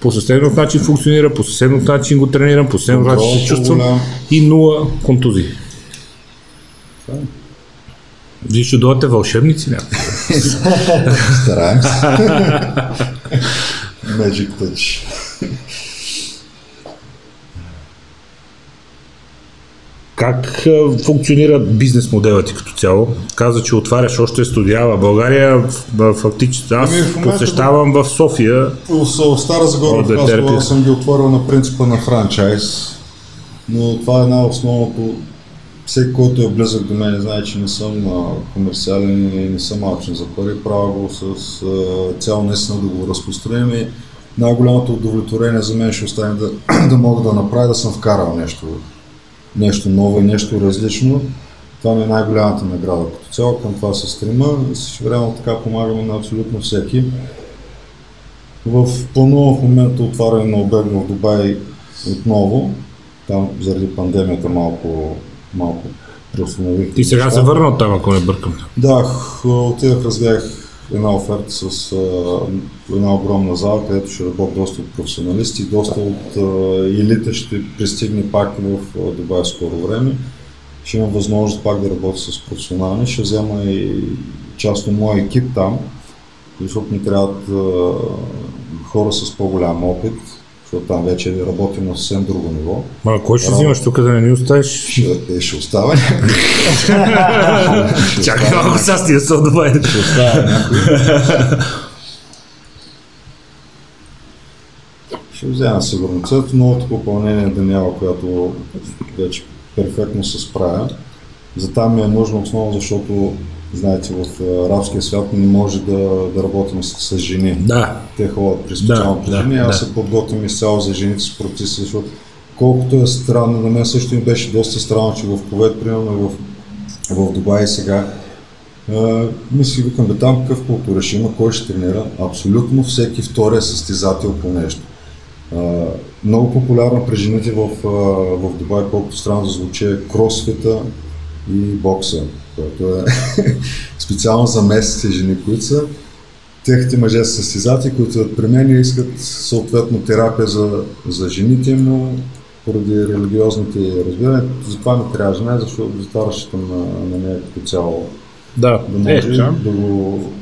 по съвсем друг начин функционира, по съвсем друг начин го тренирам, по съвсем друг начин се чувствам и нула контузии. Вие ще дойдете вълшебници някакви. Стараем се. Magic Touch. Как функционира бизнес моделът ти като цяло? Каза, че отваряш още студия в България. Фактически аз момента посещавам в София. В Стара Загора, да съм ги отворил на принципа на франчайз, но това е една основното. Всеки, който е близък до мен, знае, че не съм комерциален и не съм алчен за пари. Правя го с а, цяло наистина да го разпространим и най-голямото удовлетворение за мен ще остане да, да мога да направя, да съм вкарал нещо, нещо ново и нещо различно. Това ми е най-голямата награда като цяло, към това се стрима и същевременно така помагаме на абсолютно всеки. В планува в момента отваряне на обект в Дубай отново. Там заради пандемията малко, малко преустанових. Ти сега се върна от там, ако не бъркам. Да, отидах, разгледах една оферта с а, една огромна зала, където ще работят доста от професионалисти, доста от елита ще пристигне пак в а, Дубай скоро време. Ще имам възможност пак да работя с професионални, ще взема и част от моя екип там, защото ми трябват а, хора с по-голям опит, защото там вече работим на съвсем друго ниво. Ма, кой ще взимаш тук да не ни оставиш? Ще, е, ще остава някой. Чакай малко сега стига се добавя. Ще остава някой. Ще взема сигурно цвет. Новото попълнение е Даниела, която вече перфектно се справя. За там ми е нужно основно, защото знаете, в арабския свят не може да, да работим с, с жени. Да. Те ходят при специално Да, да, жени, аз да. се подготвям изцяло за жените с процеси, защото колкото е странно, на мен също ми беше доста странно, че в Ковет, примерно в, в Дубай сега, а, ми си викам, бе там какъв култура ще има, кой ще тренира, абсолютно всеки втори е състезател по нещо. А, много популярно при жените в, а, в Дубай, колкото странно да звучи, е кросфита и бокса, което е специално за местните жени, които са техните мъже са състезатели, които са при мен и искат съответно терапия за, за жените, но поради религиозните разбирания, затова ми трябва жена, защото затова разчитам на, на нея като цяло Да. да Е, може да. да го...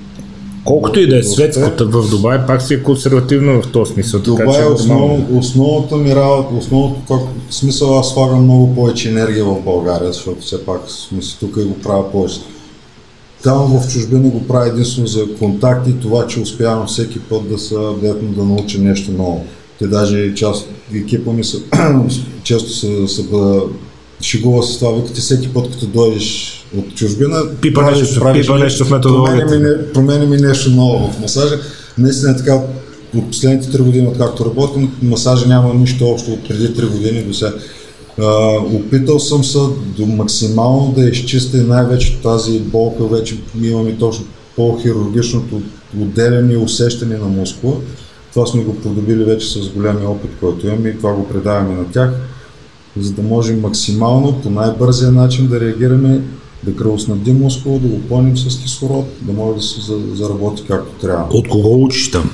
Колкото и да е да светското в Дубай, пак си е консервативно в този смисъл. така Това че е основ, основната ми работа, основното, как, в смисъл аз слагам много повече енергия в България, защото все пак смисъл, тук и го правя повече. Там в чужбина го правя единствено за контакти, това, че успявам всеки път да, са, директно да науча нещо ново. Те даже част екипа ми са, често са бъда, шегува с това, викате всеки път, като дойдеш от чужбина, Пипа правиш- нещо, правиш- пипа нещо в методологията. променя ми, променя ми нещо ново в масажа. Наистина е така, от последните 3 години, откакто работим, масажа няма нищо общо от преди 3 години до сега. Опитал съм се до максимално да изчистя най-вече тази болка, вече имаме точно по-хирургичното отделяне и усещане на мускула. Това сме го придобили вече с големия опит, който имаме и това го предаваме на тях, за да можем максимално по най-бързия начин да реагираме, да кръвоснабдим мускула, да го пълним с кислород, да може да се за- заработи както трябва. От кого учиш там?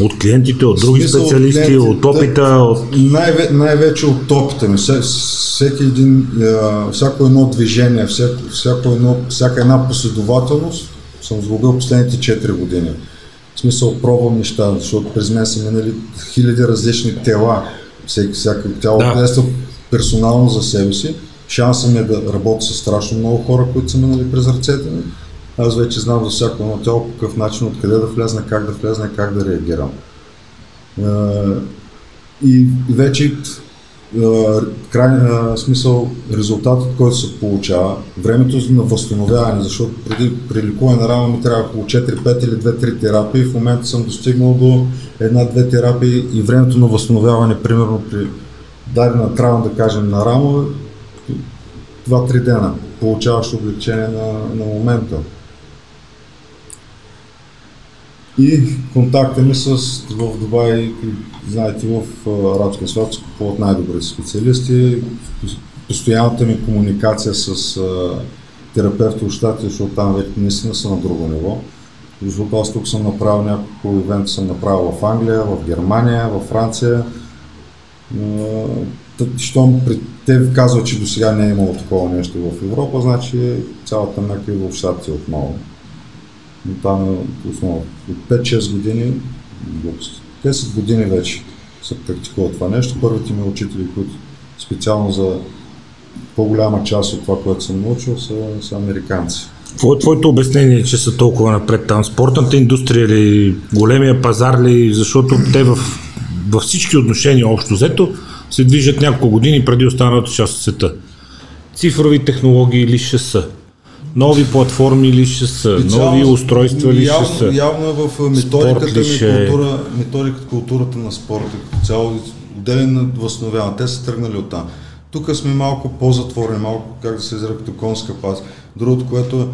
От клиентите, от други смисъл, от специалисти, клиентите, от опита, от... Най- най-вече от опита ми. Все- Всеки един, всяко едно движение, всяко, всяко едно, всяка една последователност съм сгубил последните 4 години. В смисъл пробвам неща, защото през мен са минали хиляди различни тела. Всеки, всяка тяло Да. персонално за себе си. Шансът ми е да работя с страшно много хора, които са минали през ръцете ми. Аз вече знам за всяко едно тяло какъв начин, откъде да влезна, как да влезна, как да реагирам. И вече край, смисъл, резултатът, който се получава, времето на възстановяване, защото преди при лекуване на рана ми трябва около 4-5 или 2-3 терапии, в момента съм достигнал до една-две терапии и времето на възстановяване, примерно при дадена травма, да кажем, на рамо, 2-3 дена получаваш облегчение на, на момента. И контакта ми с, в Дубай, знаете, в арабския свят се купуват най-добрите специалисти. Постоянната ми комуникация с терапевта от щатите, защото там вече наистина са на друго ниво. Защото аз тук съм направил няколко ивента, съм направил в Англия, в Германия, в Франция. Щом те казват, че до сега не е имало такова нещо в Европа, значи цялата мека и в щатите отново. Но там е основно от 5-6 години, глупост. 10 години вече се практикува това нещо. Първите ми учители, които специално за по-голяма част от това, което съм научил, са, са американци. Какво е твоето обяснение, че са толкова напред там? Спортната индустрия ли, големия пазар ли, защото те в, във всички отношения общо взето се движат няколко години преди останалата част от света. Цифрови технологии ли ще са? Нови платформи ли ще са? Нови Специално- устройства ли явно, ще са? Явно е в Спорт методиката ми ще е? култура, методиката, културата на спорта като цяло, отделен възстановяване. Те са тръгнали от там. Тук сме малко по-затворени, малко, как да се изразя, като конска пас. Другото, което е,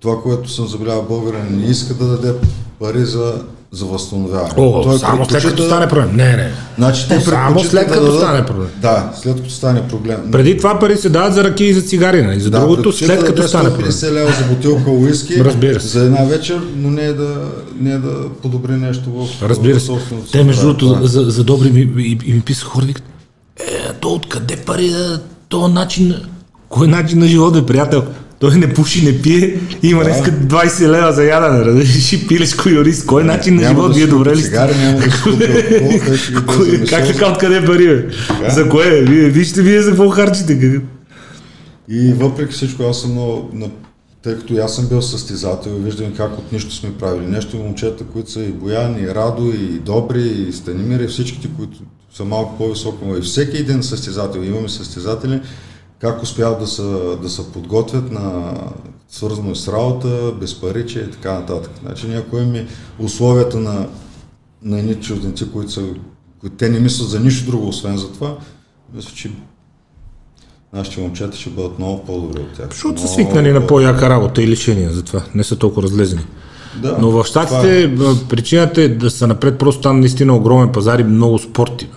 това, което съм забелязал, българин не иска да даде пари за, за възстановяване. О, Той само след като да- стане проблем. Не, не. Значи, те Само след да като дадат- стане проблем. Да, след като стане проблем. Преди това пари се дават за ръки и за цигари, нали? За другото, предпочита след да като даде стане проблем. 150 лева за бутилка уиски Разбира се. за една вечер, но не е да, не е да подобри нещо в Разбира се. Те, между другото, за, за добри ми, и, и ми писаха хора, викат, е, то откъде пари да, то начин, кой начин на живот е, приятел? Той не пуши, не пие, има Да. днеска 20 лева за ядене, разбираш, и пилешко юрист. Кой начин на Няма живот? да Вие си добре ли сте? да Как така, откъде пари, бе? За кое? Вие, вижте вие за какво харчите. И въпреки всичко, аз съм много, тъй като и аз съм бил състезател и виждам как от нищо сме правили нещо, и момчета, които са и Боян, и Радо, и Добри, и Станимир, и всичките, които са малко по-високо, и всеки един състезател, имаме състезатели, как успяват да се, да се подготвят на свързано с работа, без париче и така нататък. Значи някои ми условията на, на едни чужденци, които са, които те не мислят за нищо друго, освен за това, мисля, че нашите момчета ще бъдат много по-добри от тях. Защото са Много свикнали на по- по-яка работа и лишения, затова не са толкова разлезени. Да, Но в това е. Причината е да са напред, просто там наистина огромен пазар и много спорти.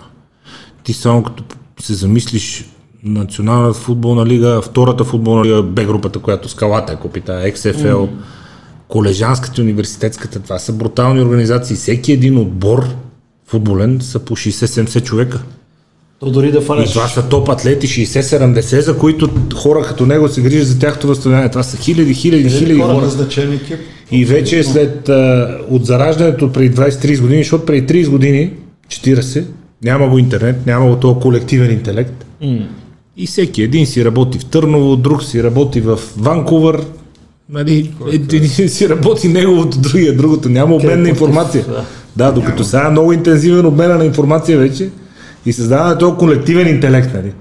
Ти само като се замислиш Националната футболна лига, втората футболна лига, Б групата, която скалата е купи, тая XFL, колежанската, университетската, това са брутални организации. Всеки един отбор футболен са по 60-70 човека. То дори да И фанеш. това са топ атлети 60-70, за които хора като него се грижат за тяхното възстановяване. Това са хиляди, хиляди, хиляди Хора хора. назначен екип. И вече след а, от зараждането преди 20-30 години, защото преди 30 години, 40, няма го интернет, няма го този колективен интелект. И всеки един си работи в Търново, друг си работи в Ванкувър, нали, един си работи неговото, другия другото. Няма обмен на информация. да. Да, докато сега е много интензивен обмен на информация вече и създава на този колективен интелект, нали.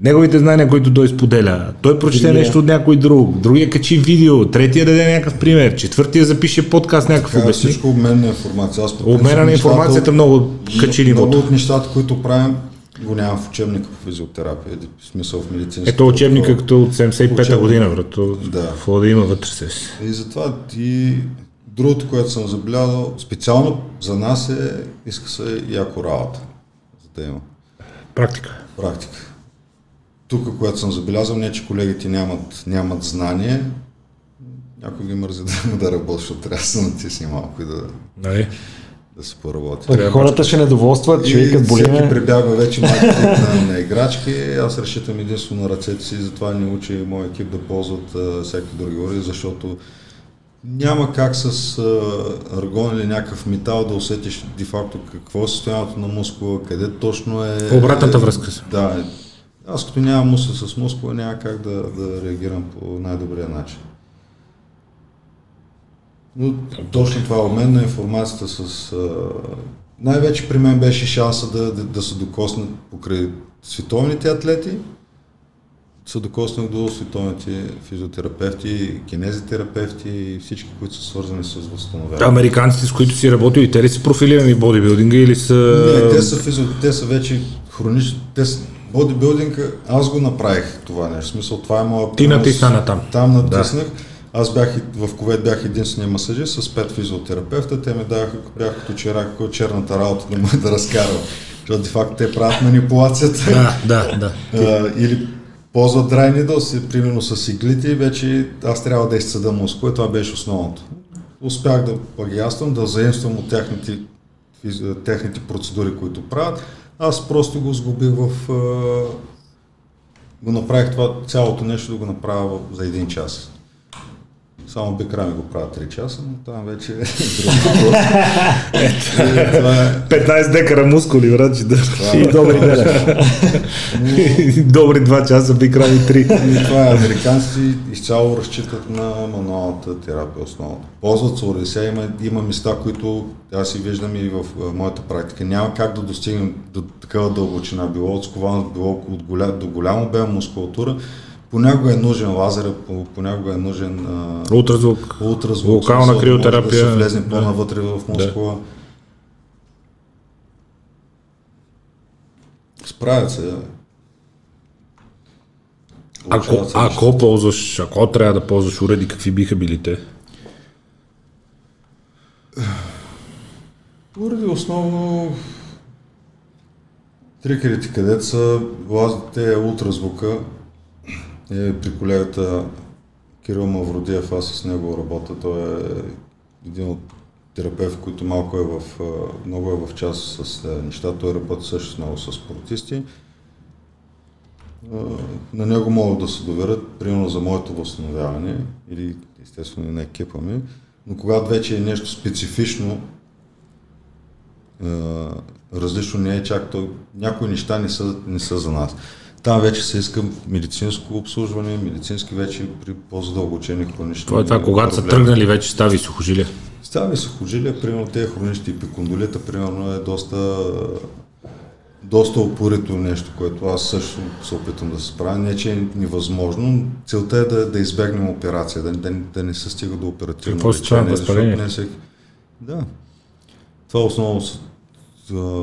Неговите знания, които той споделя. Той прочете Другия. нещо от някой друг, другия качи видео, третия даде някакъв пример, четвъртия запише подкаст някакъв Така, обясни. всичко обмен на информация. Аз Обмена на информацията от- много качи Много нивото. от нещата, които правим, го няма в учебника по физиотерапия, в смисъл в медицинската. Ето учебника като от 75-та Учебник. година, брато. Да. Какво да има вътре се. И затова и другото, което съм забелязал, специално за нас е, иска се яко работа, за да има Практика. практика. Тук, което съм забелязал, не че колегите нямат, нямат знание, някой ги мързи да, да работи, защото трябва да се натисне малко и да, Нали? Да се поработи. Пък хората ще недоволстват, че викат боли всеки прибягва вече на, на играчки. Аз разчитам единствено на ръцете си, затова ни учи моят екип да ползват а, всякакви други ори, защото няма как с а, аргон или някакъв метал да усетиш де-факто какво е състоянието на мускула, къде точно е... Обратната връзка са. Да. Аз като нямам мускул с мускула, няма как да, да реагирам по най-добрия начин. Но точно това обмен на информацията с... Най-вече при мен беше шанса да, да, да се докоснат покрай световните атлети, се докоснах до световните физиотерапевти, кинезитерапевти и всички, които са свързани с възстановяване. Американците, с които си работил, и те ли са профилирани в бодибилдинга или са... Не, те са, физио, те са вече хронично, те с бодибилдинга, аз го направих това нещо. В смисъл, това е моя Ти натисна натам. Там натиснах. Аз бях в Ковет бях единствения масажист с пет физиотерапевта. Те ми даваха, бях като черак, черната работа да му да разкарвам. Защото де факто те правят манипулацията. Да, да, да. А, или ползват needles, примерно с иглите, и вече аз трябва да изцеда мускула, това беше основното. Успях да плагиаствам, да заимствам от техните, техните процедури, които правят. Аз просто го сгубих в... а, го направих това цялото нещо да го направя за един час. Само Бекрами го правят 3 часа, но там вече е друг въпрос. И това е 15 декара мускули, брат, че да. И добри ден. Добри 2 часа, би крали 3. И това е, американците изцяло разчитат на мануалната терапия основно. Ползват се. Сега има, има места, които аз си виждам и в моята практика. Няма как да достигнем до такава дълбочина, било от скованост, било от голя, до голям обем мускулатура. Понякога е нужен лазер, по- понякога е нужен а, Ултразвук. ултразвук, Локална да криотерапия. Да се влезне Да. по-навътре в мускула. Справят се. да. Ако, се ако ползваш, ако трябва да ползваш уреди, какви биха били те? Поради основно трикерите, където са лазите ултразвука е при колегата Кирил Мавродиев, аз с него работя, той е един от терапевт, които малко е в, много е в час с неща, той работи също много с спортисти. На него могат да се доверят, примерно за моето възстановяване или естествено и на екипа ми, но когато вече е нещо специфично, различно не е чак то. Някои неща не са, не са за нас. Там вече се иска медицинско обслужване, медицински вече при по-задълбочени хронични Това е това, когато са проблеми. тръгнали вече стави сухожилия. Стави сухожилия, примерно тези хронични епикондолита, примерно е доста доста опорито нещо, което аз също се опитвам да се справя. Не, че е невъзможно. Целта е да, да избегнем операция, да, да, да не се стига до оперативно Какво лечение, всеки... Да. Това е основно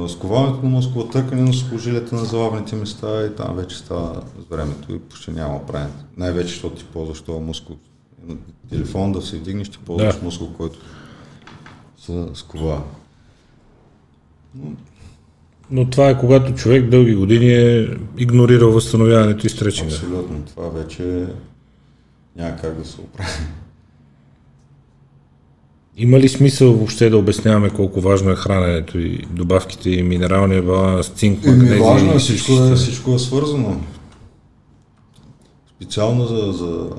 сковаването на мускула, търкане на сухожилията на залавните места и там вече става с времето и почти няма правене. Най-вече, защото ти ползваш този мускул. На телефон да се вдигнеш, ти ползваш Да. мускул, който се сковава. Но това е когато човек дълги години е игнорирал възстановяването и стречинга. Абсолютно. Това вече няма как да се оправи. Има ли смисъл въобще да обясняваме колко важно е храненето и добавките и минералния баланс, цинк, Еми, магнезий? важно е, всичко е, всичко е свързано. Специално за, за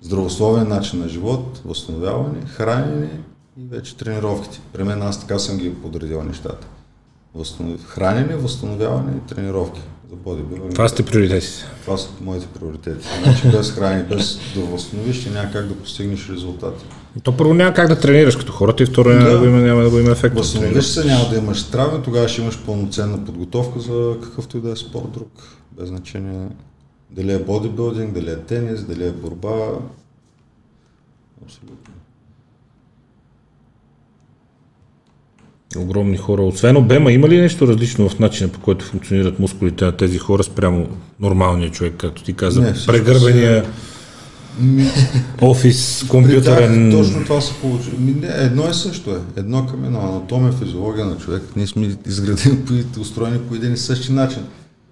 здравословен начин на живот, възстановяване, хранене и вече тренировките. При мен аз така съм ги подредил нещата. Възстанов... Хранене, възстановяване и тренировки за бодибилдинг. Това сте приоритетите. Това са моите приоритети. Значи без хранене, без да възстановиш, няма как да постигнеш резултати. То първо няма как да тренираш като хората и второ няма да, Да. го има, няма да го има ефект. Възстановиш се, няма да имаш травми, тогава ще имаш пълноценна подготовка за какъвто и да е спорт друг. Без значение дали е бодибилдинг, дали е тенис, дали е борба. Абсолютно. Огромни хора. Освен обема, има ли нещо различно в начина по който функционират мускулите на тези хора спрямо нормалния човек, както ти каза? Не, всичко Прегърбения офис, компютърен... тях точно това се получи. Ми, не, едно е също е. Едно към едно. Анатомия, физиология на човек. Ние сме изградени, устроени по един и същи начин.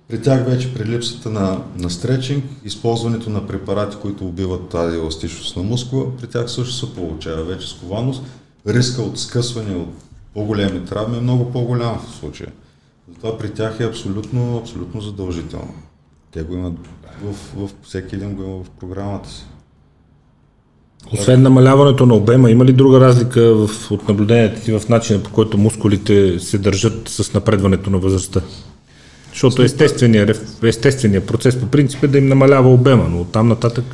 При тях вече при липсата на, на стречинг, използването на препарати, които убиват тази еластичност на мускула, при тях също се получава вече скованост. Риска от скъсване от по-големи травми е много по-голям в случая. Затова при тях е абсолютно, абсолютно задължително. Те го имат в, в всеки един го има в програмата си. Освен намаляването на обема, има ли друга разлика в, от наблюдението ти в начина по който мускулите се държат с напредването на възрастта? Защото естественият, естественият процес по принцип е да им намалява обема, но оттам нататък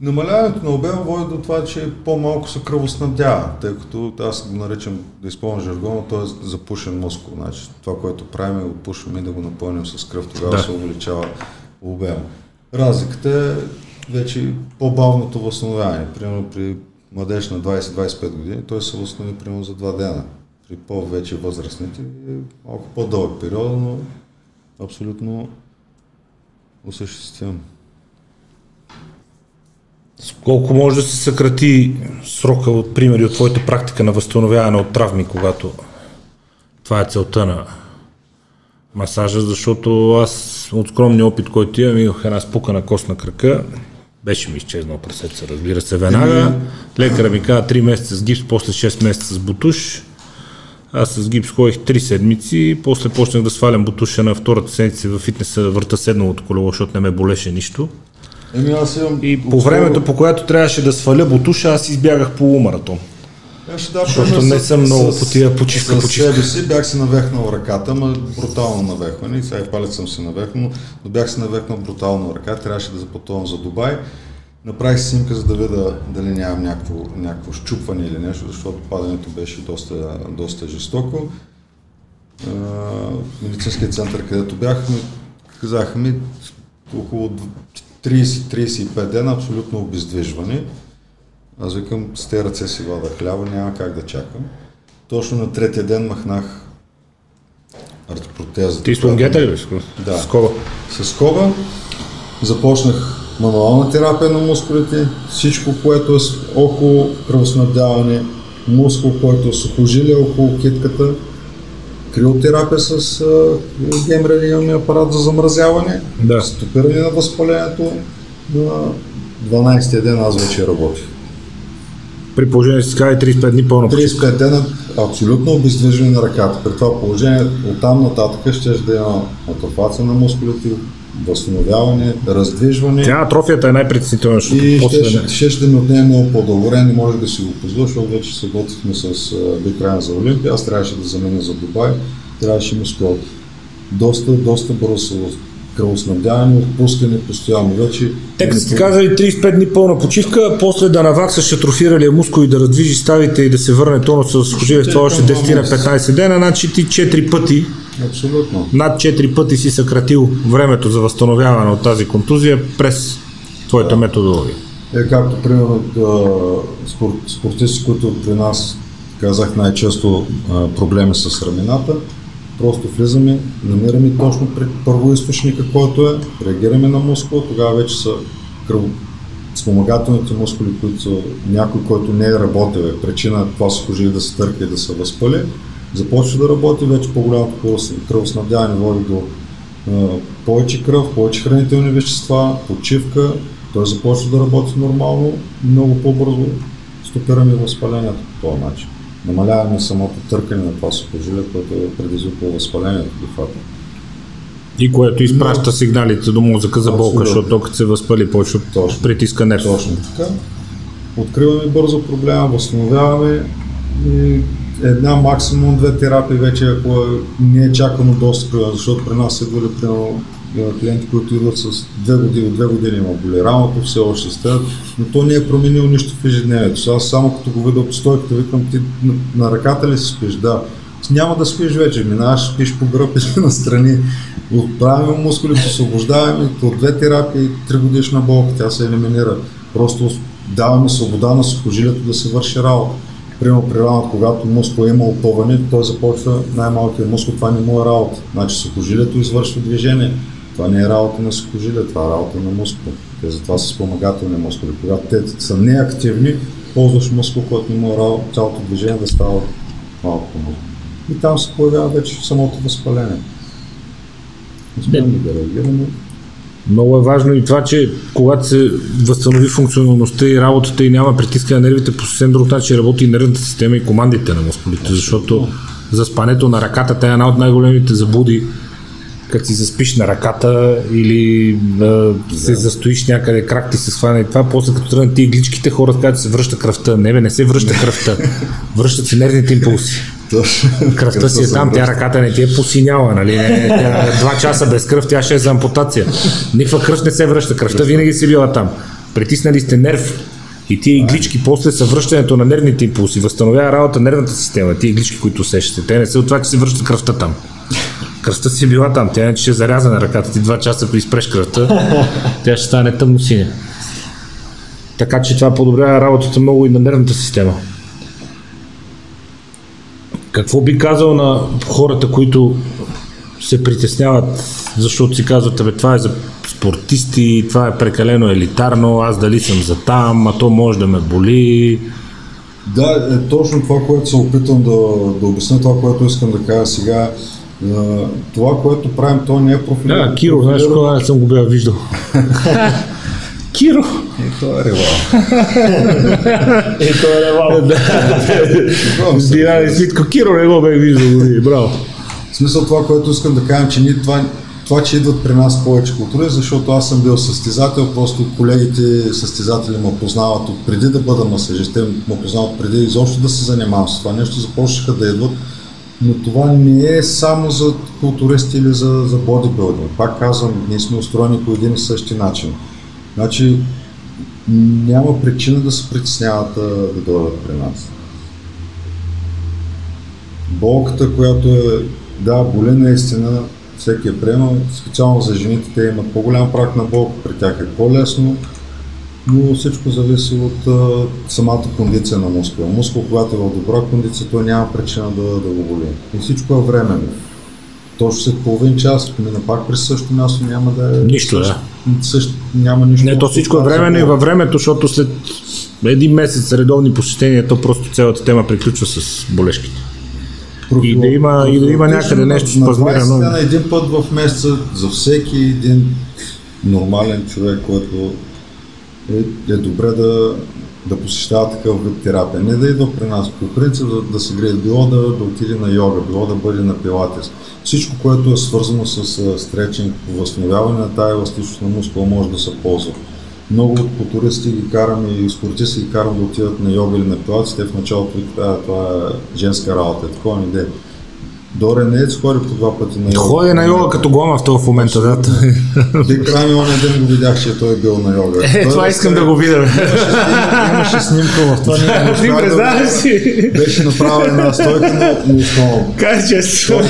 Намаляването на обема води до това, че по-малко се кръвоснабдява, тъй като аз го наричам, да използвам жаргона, то е запушен мускул. Значи, това, което правим е отпушваме и да го напълним с кръв, тогава Да. се увеличава обема. Разликата е вече по-бавното възстановяване. Примерно при младеж на 20-25 години, той се възстанови примерно за два дена. При по-вече възрастните е малко по-дълъг период, но абсолютно осъществим. Колко може да се съкрати срока от примери от твоята практика на възстановяване от травми, когато това е целта на масажа, защото аз от скромния опит, който имам, имах една спукана кост на крака, беше ми изчезнал пресеца, разбира се, веднага. Лекара ми каза 3 месеца с гипс, после 6 месеца с бутуш. Аз с гипс ходих 3 седмици, после почнах да свалям бутуша на втората седмица във фитнеса, върта седналото колело, защото не ме болеше нищо. Еми аз имам... И по времето, по което трябваше да сваля бутуша, аз избягах полумаратон. Аз ще дам Защото пример не съм много по тия почивка, с почивка. себе си бях се навехнал ръката, ма брутално навехване. И сега и палец съм се навехнал, но бях се навехнал брутално ръка. Трябваше да запътувам за Дубай. Направих снимка, за да видя дали нямам някакво, някакво щупване или нещо, защото падането беше доста, доста жестоко. А, медицинския център, където бях, ми казаха ми около 30-35 дена абсолютно обездвижване. Аз викам, с тези ръце си вада хляба, няма как да чакам. Точно на третия ден махнах артопротезата. Ти с лонгета ли беше? Да. С кола. С коба започнах мануална терапия на мускулите, всичко, което е около кръвоснабдяване, мускул, който е сухожилие около китката, криотерапия с а, гемрелиумния апарат за замразяване, Да. стопиране на възпалението. На 12-я ден аз вече работих. При положение, си казали 35 дни почивка. 35 дена абсолютно обездвижване на ръката. При това положение оттам нататък ще да има атрофация на мускулите, възстановяване, раздвижване. Тя атрофията е най-притеснителна, защото И после ще, не- ще, ще ми отнеме много по-дълго време, може да си го позволя, защото вече се готвихме с Бикрайна за Олимпия, аз трябваше да заменя за Дубай, трябваше ми скоро. Доста, доста бързо кръвоснабдяване, отпускане постоянно вече. Те като сте казали 35 дни пълна почивка, после да наваксаш атрофиралия мускул и да раздвижи ставите и да се върне тонус с това още 10 на 15 дена, значи ти 4 пъти, Абсолютно. над 4 пъти си съкратил времето за възстановяване от тази контузия през твоята методология. Е, както примерно спорт, спортисти, които при нас казах най-често проблеми с рамената, просто влизаме, намираме точно при първоисточника, който е, реагираме на мускула, тогава вече са кръв, спомагателните мускули, които някой, който не е работил, е причина това сухожилие да се търка и да се възпали, започва да работи, вече по-голямото кръвос- кръвоснабдяване води до а, повече кръв, повече хранителни вещества, почивка, той започва да работи нормално, много по-бързо стопираме възпалението по този начин. Намаляваме самото търкане на това сухожилие, което е предизвикало възпалението де факто. И което изпраща сигналите до мозъка за болка, защото като се възпали, почва Точно. притиска нерв. Точно така. Откриваме бързо проблема, възстановяваме и една, максимум две терапии вече, ако е, не е чакано доста защото при нас са идвали примерно клиенти, които идват с две години, две години има боли рамото, все още стоят, но то не е променило нищо в ежедневието. Сега само като го видя от стойката, викам ти на, на ръката ли си спиш? Да. Няма да спиш вече, минаваш, спиш по гръб или настрани. Отправяме мускулите, освобождаваме от две терапии, три годишна болка, тя се елиминира. Просто даваме свобода на сухожилието да се върши работа. Примерно при рамата, когато мускул има опъване, той започва най-малкият мускул, това не му е работа. Значи сухожилието извършва движение. Това не е работа на сухожилие, това е работа на мускул. Те затова са спомагателни мускули. Когато те са неактивни, ползваш мускул, който не е работа, цялото движение да става малко по-мускул. И там се появява вече самото възпаление. Успяваме да реагираме. Много е важно и това, че когато се възстанови функционалността и работата и няма притискане на нервите, по съвсем друг начин работи и нервната система и командите на мускулите, защото за спането на ръката тя е една от най-големите заблуди, като си заспиш на ръката или да се застоиш някъде, крак ти се сване и това, после като тръгнат ти игличките, хората казват, се връща кръвта. Не, бе, не се връща кръвта. Връщат се нервните импулси. Кръвта си е там, тя ръката не ти е посиняла, нали? Тя, два часа без кръв, тя ще е за ампутация. Никаква кръв не се връща, кръвта винаги си била там. Притиснали сте нерв и тия иглички после са връщането на нервните импулси, възстановява работа на нервната система, тия иглички, които усещате. Те не са от това, че се връща кръвта там. Кръвта си е била там, тя иначе ще е зарязана ръката ти два часа, ако изпреш кръвта, тя ще стане тъмно синя. Така че това подобрява работата много и на нервната система. Какво би казал на хората, които се притесняват, защото си казват, бе, това е за спортисти, това е прекалено елитарно, аз дали съм за там, а то може да ме боли. Да, е точно това, което се опитвам да, да обясня, това, което искам да кажа сега. Това, което правим, то не е профилирано. Да, Киро, знаеш кога не съм го бил виждал. Киро! И то е ревал. И то е ревал. Динар и Свитко, Киро не го бях виждал, браво. В смисъл това, което искам да кажем, че ние това, това, че идват при нас повече култури, защото аз съм бил състезател, просто колегите състезатели ме познават от преди да бъда масажист, те ме познават преди изобщо да се занимавам с това нещо, започнаха да идват, но това не е само за културисти или за, за бодибилдинг. Пак казвам, ние сме устроени по един и същи начин. Значи няма причина да се притесняват да, да дойдат при нас. Болката, която е, да, боли наистина, всеки е приемал, специално за жените, те имат по-голям прак на болка, при тях е по-лесно, но всичко зависи от а, самата кондиция на мускула. Мускул, когато е в добра кондиция, той няма причина да, да го боли. И всичко е временно. Точно след половин час, ако мина пак при същото място, няма да е... Нищо, да. същ, същ, няма нищо. Не, то всичко е временно и във времето, защото след един месец редовни посещения, то просто цялата тема приключва с болешките. И да има- и да има някъде нещо на спазмирано. 20 дена един път в месеца за всеки един нормален човек, който е, е добре да, да посещава такъв вид терапия. Не да идва при нас. По принцип да, да се грее, било да, да отиде на йога, било да бъде на пилатес. Всичко, което е свързано с стречинг, възстановяване на тая еластичност на мускула може да се ползва. Много от културисти ги карам и спортисти ги карам да отидат на йога или на пилатес. Те в началото това е женска работа. Е такова не. Доре не е, ходи по два пъти на йога. Ходи на йога като гома в този момента, да. Ти крайни оня ден го видях, че той е бил на йога. Е, това да искам да го видя. Имаше снимка в това. Ти да- си. Беше направена една стойка на основа. Кажи често.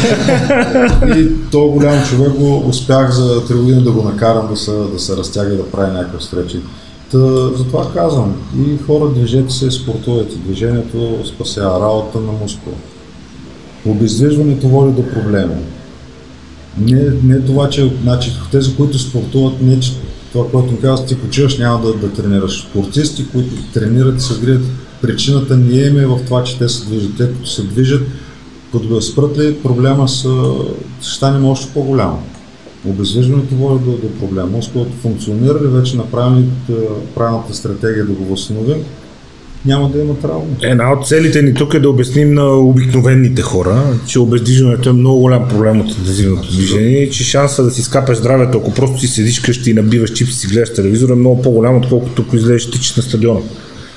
И то голям човек го успях за 3 години да го накарам да се, да се разтяга и да прави някакъв стречинг. Та, затова казвам, и хора движете се, спортувайте. Движението спасява работа на мускула. Обездвижването води до проблеми. Не, не това, че значи, тези, които спортуват, не че това, което ми казват, ти почиваш, няма да, да тренираш. Спортисти, които тренират и се грият, причината не е в това, че те се движат. Те като се движат, като спрат ли, проблема са, ще стане още по-голям. Обезвижването води до, до проблем. Мускулът функционира ли вече ли е, правилната стратегия да го възстановим, няма да има травма. Една от целите ни тук е да обясним на обикновените хора, че обездвижването е много голям проблем от интензивното движение и че шанса да си скапеш здравето, ако просто си седиш къщи и набиваш чипси и си гледаш телевизор е много по-голям, отколкото ако излезеш тичаш на стадиона.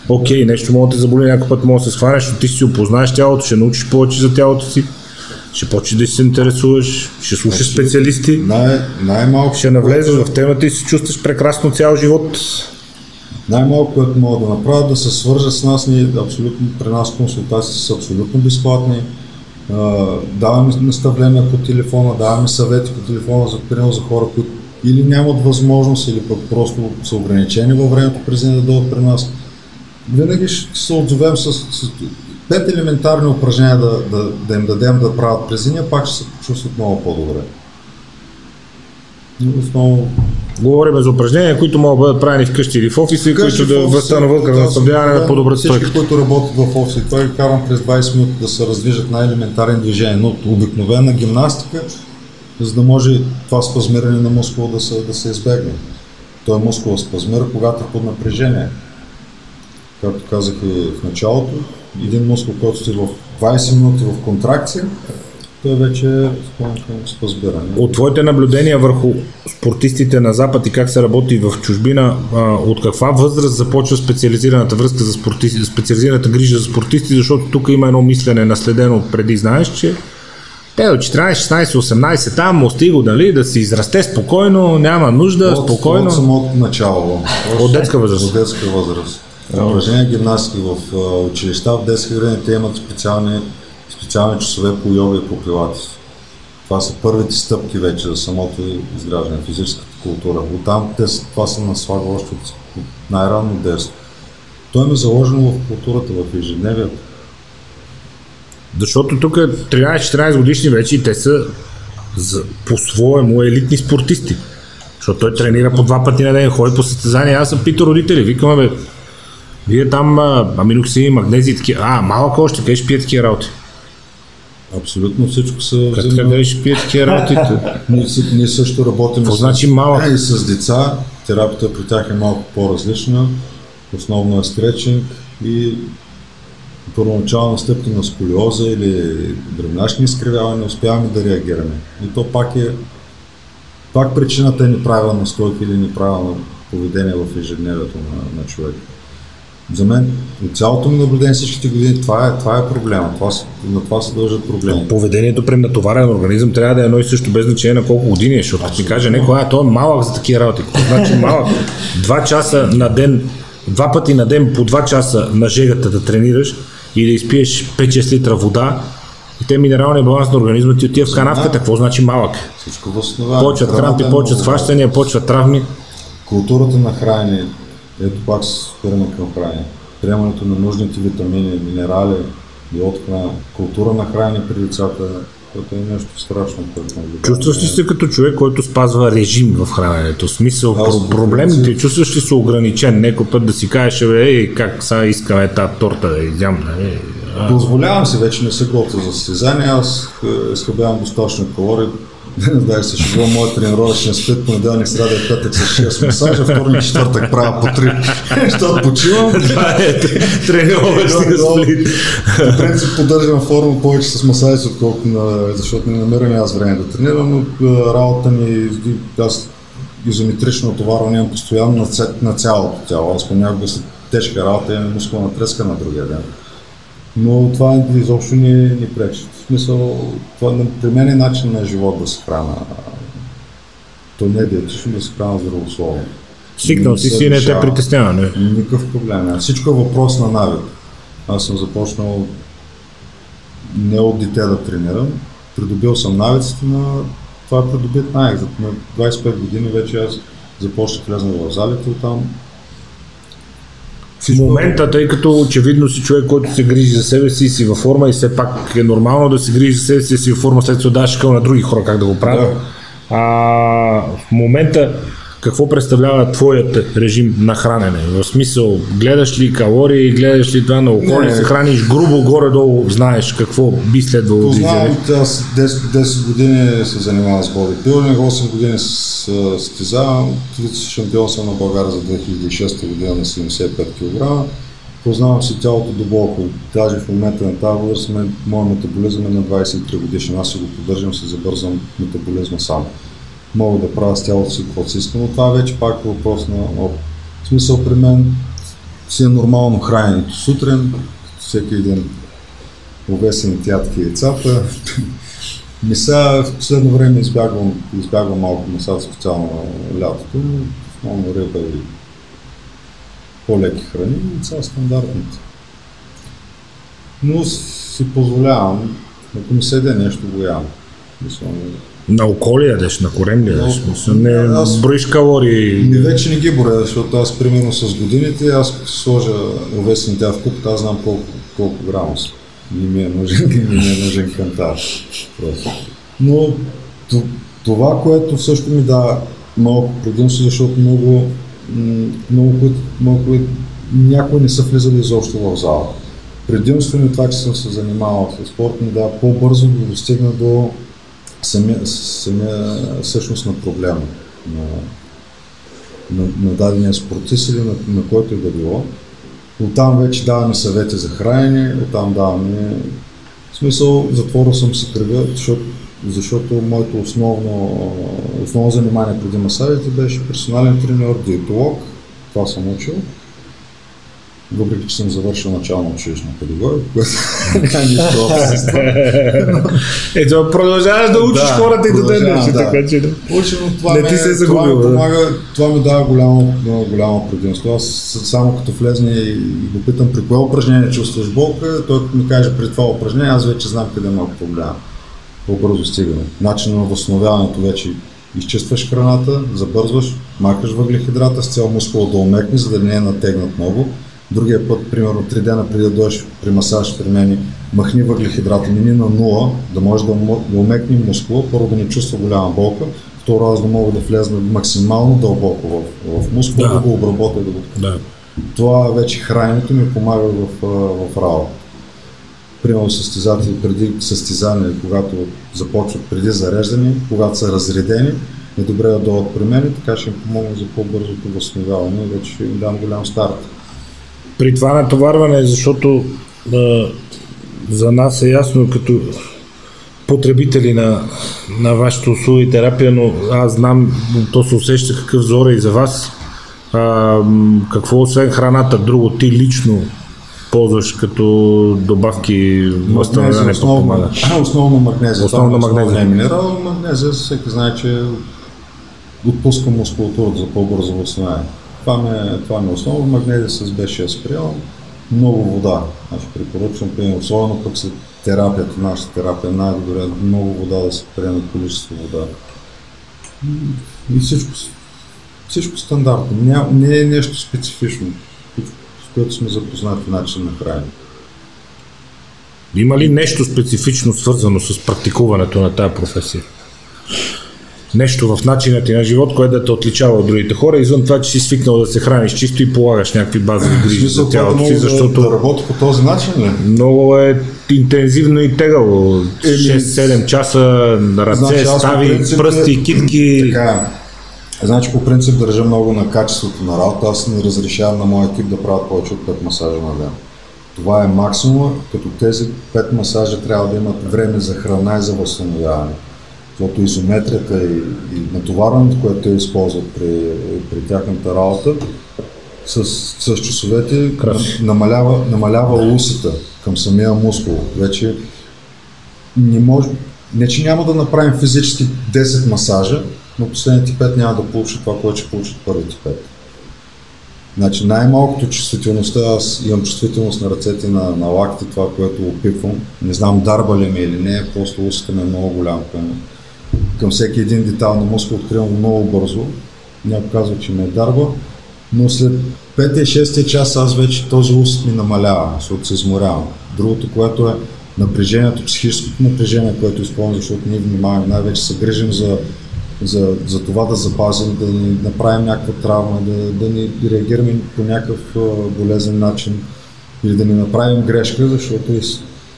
Окей, нещо може да те заболи, някой път може да се схванеш, но ти си опознаеш тялото, ще научиш повече за тялото си, ще почнеш да се интересуваш, ще слушаш специалисти, Най- най-малко, ще навлезеш в темата и се чувстваш прекрасно цял живот. Най-малко, което могат да направят, да се свържат с нас, ние абсолютно, при нас консултации са абсолютно безплатни. Даваме наставления по телефона, даваме съвети по телефона за примерно за хора, които или нямат възможност, или пък просто са ограничени във времето през да дойдат при нас. Винаги ще се отзовем с, с пет елементарни упражнения да, да, да им дадем да правят през пак ще се почувстват много по-добре. Но Основно Говорим за упражнения, които могат да бъдат правени вкъщи или в офиси, които да възстановят кръвоснабдяване на по-добра Всички, стойка. които работят в офиси, ги карам през 20 минути да се раздвижат на елементарен движение, но от обикновена гимнастика, за да може това спазмиране на мускула да се, да се избегне. Той мускул спазмира, когато е под напрежение. Както казах и в началото, един мускул, който сте в 20 минути в контракция, той вече е към спазбиране. От твоите наблюдения върху спортистите на Запад и как се работи в чужбина, от каква възраст започва специализираната връзка за спортисти, специализираната грижа за спортисти, защото тук има едно мислене наследено от преди, знаеш, че те от 14, 16, 18 там му стига, дали, да си израсте спокойно, няма нужда, От, спокойно. от самото начало. От детска възраст. От детска възраст. Упражнения гимнастики в училища, в детски градини, те имат специални, специални часове по йога и по пилатес. Това са първите стъпки вече за самото изграждане, физическата култура. Оттам те, това се наслага още от, най-ранно детство. То им е заложено в културата, в ежедневието. Защото тук 13-14 годишни вече и те са за, по-своему елитни спортисти. Защото той тренира по два пъти на ден, ходи по състезания. Аз съм питал родители, викам, бе, вие там аминоксини, магнези и такива. А, малък още, къде ще пие такива работи? Абсолютно всичко са Как къде ще пие такива? Ние, ние също работим с- значи малък? и с деца. Терапията при тях е малко по-различна. Основно е стречинг и първоначална стъпка на сколиоза или гръбначни изкривявания успяваме да реагираме. И то пак е пак причината е неправилна стойка или неправилно поведение в ежедневието на, на човек. За мен от цялото ми наблюдение всичките години това е, това е проблема. Това, на това се дължат проблеми. Поведението при натоварен организъм трябва да е едно и също без значение на колко години е, защото ти каже някой, а той е малък за такива работи. Какво значи малък? Два часа на ден, два пъти на ден по два часа на жегата да тренираш и да изпиеш 5-6 литра вода и те минералния баланс на организма ти отива в канавката. Какво значи малък? Всичко възстановява. Почват крампи, е почват хващания, почват травми. Културата на хранене, ето пак се спираме към хранене. Приемането на нужните витамини, минерали от храна, култура на хранене при децата, което е нещо страшно. Което. Чувстваш ли се като човек, който спазва режим в храненето? В смисъл, Аз, проблемите, принцип- чувстваш ли се ограничен? Некой път да си кажеш, ей, как сега искаме тази торта да изям, нали? А, Позволявам се, вече не се готвя за състезание, аз е, изхъбявам достатъчно калории. Да, се шегувам, моят тренировъчен спит, понеделник, сряда и петък с 6 масажа, вторник и четвъртък правя по 3. Защото почивам. Това е тренировъчния сплит. По принцип поддържам форма повече с масажи, отколкото на... защото не намирам аз време да тренирам, но работа ми, аз изометрично отоварване имам постоянно на, ця- на цялото тяло. Аз понякога след тежка работа имам мускулна треска на другия ден. Но това изобщо не, не пречи. В смисъл, това при мен е начин на живот да се храна. То не е диетично, да се храна здравословно. Свикнал си си не те притеснява, не? Никакъв проблем. няма. Всичко е въпрос на навик. Аз съм започнал не от дете да тренирам. Придобил съм навиците на това е придобит навик. На 25 години вече аз започнах влезна в залите оттам. В момента, тъй като очевидно си човек, който се грижи за себе си и си във форма и все пак е нормално да се грижи за себе си и си във форма, след това къл на други хора как да го правят. А, в момента какво представлява твоят режим на хранене? В смисъл, гледаш ли калории, гледаш ли това на око, Не. се храниш грубо, горе-долу знаеш какво би следвало да изяде? аз 10, 10 години се занимавам с бодибилдинг, 8 години с състезавам, шампион съм на България за 2006 година на 75 кг. Познавам си тялото дълбоко. Даже в момента на тази възраст моят метаболизъм е на 23 годишен. Аз си го поддържам, си забързам метаболизма сам. Мога да правя с тялото си каквото си искам, но това вече пак е въпрос на опит. В смисъл при мен си е нормално храненето сутрин, всеки един овесени тятки и яйцата. Меса в последно време избягвам, избягвам малко меса, специално лятото, но риба и по-леки храни, яйца стандартните. Но си позволявам, ако ми седе нещо, го ям. Мисля, На око ли ядеш, на корем ли ядеш? Не Аз- броиш калории. Ми вече не ги боря, защото аз примерно с годините, аз като сложа овесен тя в купата, аз знам колко, колко грама са. Не ми е нужен, не ми е нужен кантар. Просто. Но това, което също ми дава малко предимство, защото много, много, които- много които- някои не са влизали изобщо в зала. Предимство ми е това, че съм се занимавал с спорт, ми дава по-бързо да достигна до самия, самия същност на проблема. На, на, на дадения спортист или на, на който и да било. Оттам вече даваме съвети за хранене, оттам даваме... В смисъл, затворил съм си кръга, защото, защото моето основно, основно занимание преди масажите беше персонален тренер, диетолог. Това съм учил. Въпреки, че съм завършил начална училищна педагогика, което няма нищо общо това. Ето, продължаваш да учиш Да, хората и продължавам, днешен, да. така че да. Учено, това Не ме- ти се е това загубил, ми да. помага, това ми дава голямо, голямо предимство. Аз само като влезне и го питам при кое упражнение чувстваш болка, той като ми каже при това упражнение, аз вече знам къде има проблема. По-бързо стигане. Начинът на възстановяването вече изчистваш храната, забързваш, махаш въглехидрата с цел мускула да омекне, за да не е натегнат много. Другия път, примерно, три дена преди да дойдеш при масаж при мен, махни въглехидрата, мини на нула, да може да, да умекне мускула, първо да не чувства голяма болка, второ аз да мога да влезна максимално дълбоко в, в мускула, да. да го обработя. Да го... Да. Това вече храненето ми помага в, в работа. Примерно състезатели преди състезание, когато започват преди зареждане, когато са разредени, е добре да дойдат при мен, така ще им помогна за по-бързото възстановяване и вече им дам голям старт. При това натоварване, защото а, за нас е ясно като потребители на, на вашите услуги терапия, но аз знам, то се усеща какъв зор е и за вас. А, какво освен храната, друго ти лично ползваш като добавки възстановяване подпомага? Основно магнезия. Основно магнезия. Не минерал, магнезия всеки знае, че отпуска мускулатурата за по-бързо възстановяване. Това е, това ми е основно. Магнезия с B6 приемам. Много вода. Значи препоръчвам, приемам, особено пък след терапията, нашата терапия, най-добре много вода да се приеме количество вода. И всичко, всичко стандартно. Не, не е нещо специфично, с което сме запознати начин на хранене. Има ли нещо специфично свързано с практикуването на тази професия? Нещо в начина ти на живот, което да те отличава от другите хора, извън това, че си свикнал да се храниш чисто и полагаш някакви базови грижи за тялото си, защото... Да работи по този начин, ли? Много е интензивно и тегаво. 6-7 часа на ръце, значи, стави, принцип, пръсти, китки. Така Значи по принцип държа много на качеството на работа. Аз не разрешавам на моя екип да правят повече от 5 масажа на ден. Това е максимум, като тези 5 масажа трябва да имат време за храна и за възстановяване защото изометрията и, и натоварването, което те използват при, при тяхната работа, с, с часовете намалява, намалява усета към самия мускул. Вече не може, не че няма да направим физически 10 масажа, но последните 5 няма да получат това, което ще получат първите 5. Значи най-малкото чувствителността, аз имам чувствителност на ръцете на, на лакти, това, което опитвам. Не знам дарба ли ми или не, просто усета ми е много голям към, към всеки един детал на мускул откривам много бързо. Някой казва, че ме е дарба, но след 5-6 час аз вече този усет ми намалява, защото се изморявам. Другото, което е напрежението, психическото напрежение, което изпълням, защото ние внимаваме, най-вече се грижим за, за, за това да запазим, да ни направим някаква травма, да, да ни реагираме по някакъв болезен начин или да ни направим грешка, защото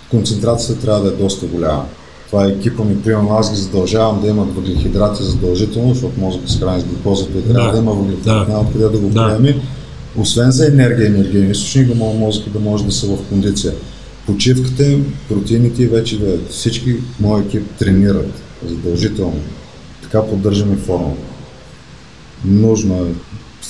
концентрацията трябва да е доста голяма това е екипа ми, примерно аз ги задължавам да имат въглехидрати задължително, защото мозъкът се храни с глюкозата и трябва да, да има въглехидрати, да. няма откъде да го да. приеме. Освен за енергия, енергия източник, да може мозъкът да може да са в кондиция. Почивката им, протеините вече да всички мои екип тренират задължително. Така поддържаме форма. Нужно е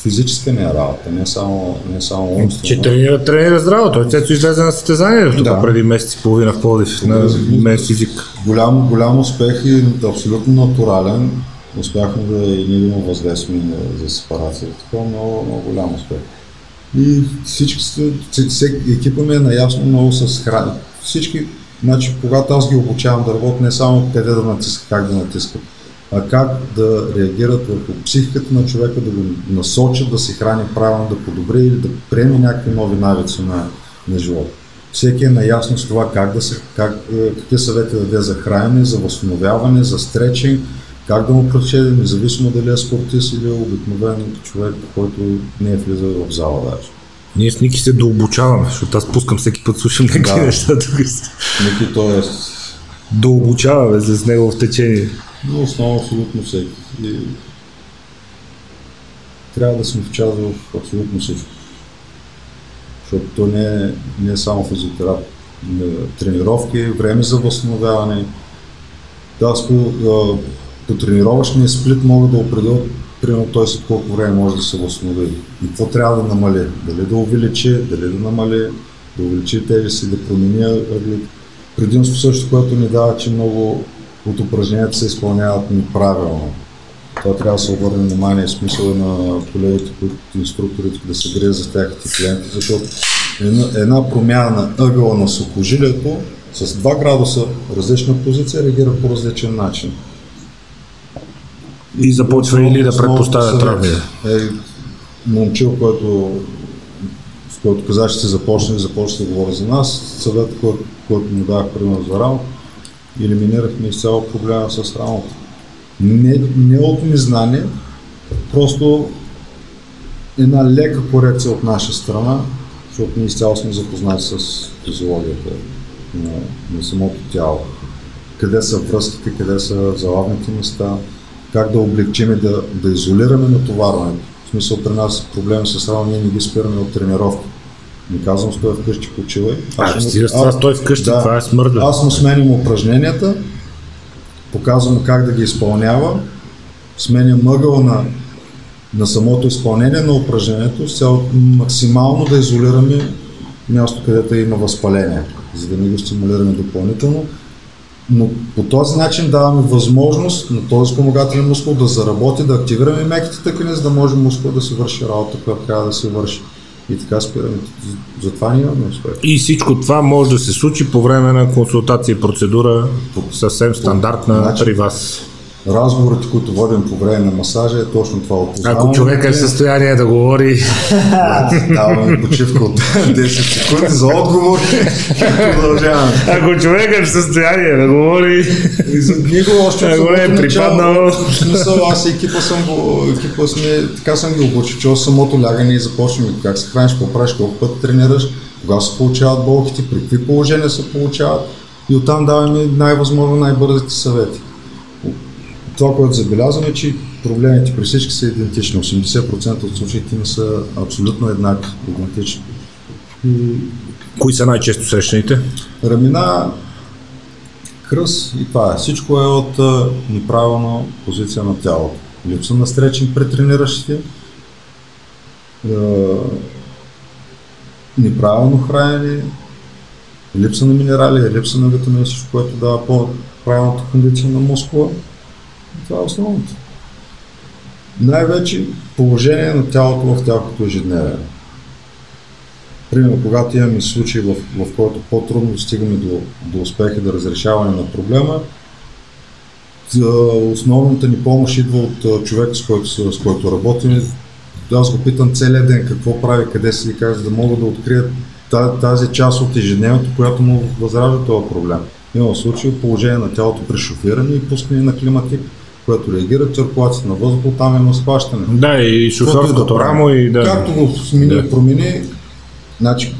физическа не е работа, не само, не само умствена. Че тренира, тренира здраво. Той Цецо излезе на състезание тук да. преди месец и половина в Пловдив на мен физик. Голям, голям успех и абсолютно натурален. Успяхме да и ние има въздействие за сепарация. Така много, много голям успех. И всички, всеки, екипа ми е наясно много с храни. Всички, значи, когато аз ги обучавам да работят, не само къде да натискат, как да натискат а как да реагират върху психиката на човека, да го насочат да се храни правилно, да подобри или да приеме някакви нови навици на, на живота. Всеки е наясно с това как да се, как, е, какви съвети да даде за хранене, за възстановяване, за стречинг, как да му прочеде, независимо дали е спортист или е обикновен човек, който не е влизал в зала даже. Ние с Ники се дообучаваме, защото аз пускам всеки път, слушам някакви да. неща тук. Ники, т.е. Дообучаваме с него в течение. Но основно абсолютно всеки. И трябва да сме в част в абсолютно всичко. Защото то не е, не е само физиотерапия. Тренировки, време за възстановяване. Да, аз по, по тренировъчния сплит мога да определя примерно той след колко време може да се възстанови. И какво трябва да намали? Дали да увеличи, дали да намали, да увеличи тежест и да промени Предимство също, което ни дава, че много от упражненията се изпълняват неправилно. Това трябва да се обърне внимание в смисъла на колегите, които инструкторите да се греят за тяхните клиенти, защото една, една промяна на ъгъла на сухожилието с 2 градуса различна позиция реагира по различен начин. И започва или да предпоставя травми. Е, момчил, който, с който каза, че се започне, започне да говори за нас. Съвет, който, който му дах пример за работа, елиминирахме изцяло проблема с работа. Не, не от незнание, просто една лека корекция от наша страна, защото ние изцяло сме запознати с физиологията на, на самото тяло. Къде са връзките, къде са залавните места, как да облегчим и да, да изолираме натоварването. В смисъл при нас проблеми с рамо, ние не ги спираме от тренировки. Не казвам, стой вкъщи почивай. А, стига с това, стой вкъщи, да, това е смърда. Аз му сменям упражненията, показвам как да ги изпълнява, сменям мъгъл на, на самото изпълнение на упражнението, с цел максимално да изолираме място, където има възпаление, за да не го стимулираме допълнително. Но по този начин даваме възможност на този спомагателен мускул да заработи, да активираме меките тъкани, за да може мускул да си върши работа, която трябва да се върши. И така спираме. Затова ние имаме успех. И всичко това може да се случи по време на консултация и процедура, съвсем стандартна Значи- при вас. Разговорите, които водим по време на масажа е точно това опознаване. Ако човек е в състояние да говори, Даваме почивка от 10 секунди за отговор и продължаваме. ако човек е в състояние да говори, И за него още Ако е припаднал. в смисъл, аз и екипа съм го, екипа сме, така съм ги обучил, че от самото лягане и започваме как се храниш, какво правиш, колко път тренираш, кога се получават болките, при какви положения се получават и оттам даваме най-възможно най-бързите съвети. Това, което забелязваме, е, че проблемите при всички са идентични. 80% от случаите ни са абсолютно еднакви, идентични. кои са най-често срещаните? Рамина, кръс и това е. Всичко е от неправилна позиция на тялото. Липса на стречинг при трениращите, неправилно хранене, липса на минерали, липса на витамини, всичко, което дава по-правилната кондиция на мускула. Това е основното. Най-вече положение на тялото в тялото ежедневие. Примерно, когато имаме случаи, в, в който по-трудно стигаме до, до успех и до разрешаване на проблема, основната ни помощ идва от а, човека, с който, с, който работим. Аз го питам целият ден какво прави, къде си как, за да мога да открия та- тази част от ежедневието, която му възражда този проблем. Има случаи положение на тялото при шофиране и пускане на климатик, което реагира циркулацията на въздуха, там има схващане. Да, и шофьорското да рамо и да. Както го смени Да. промени, значи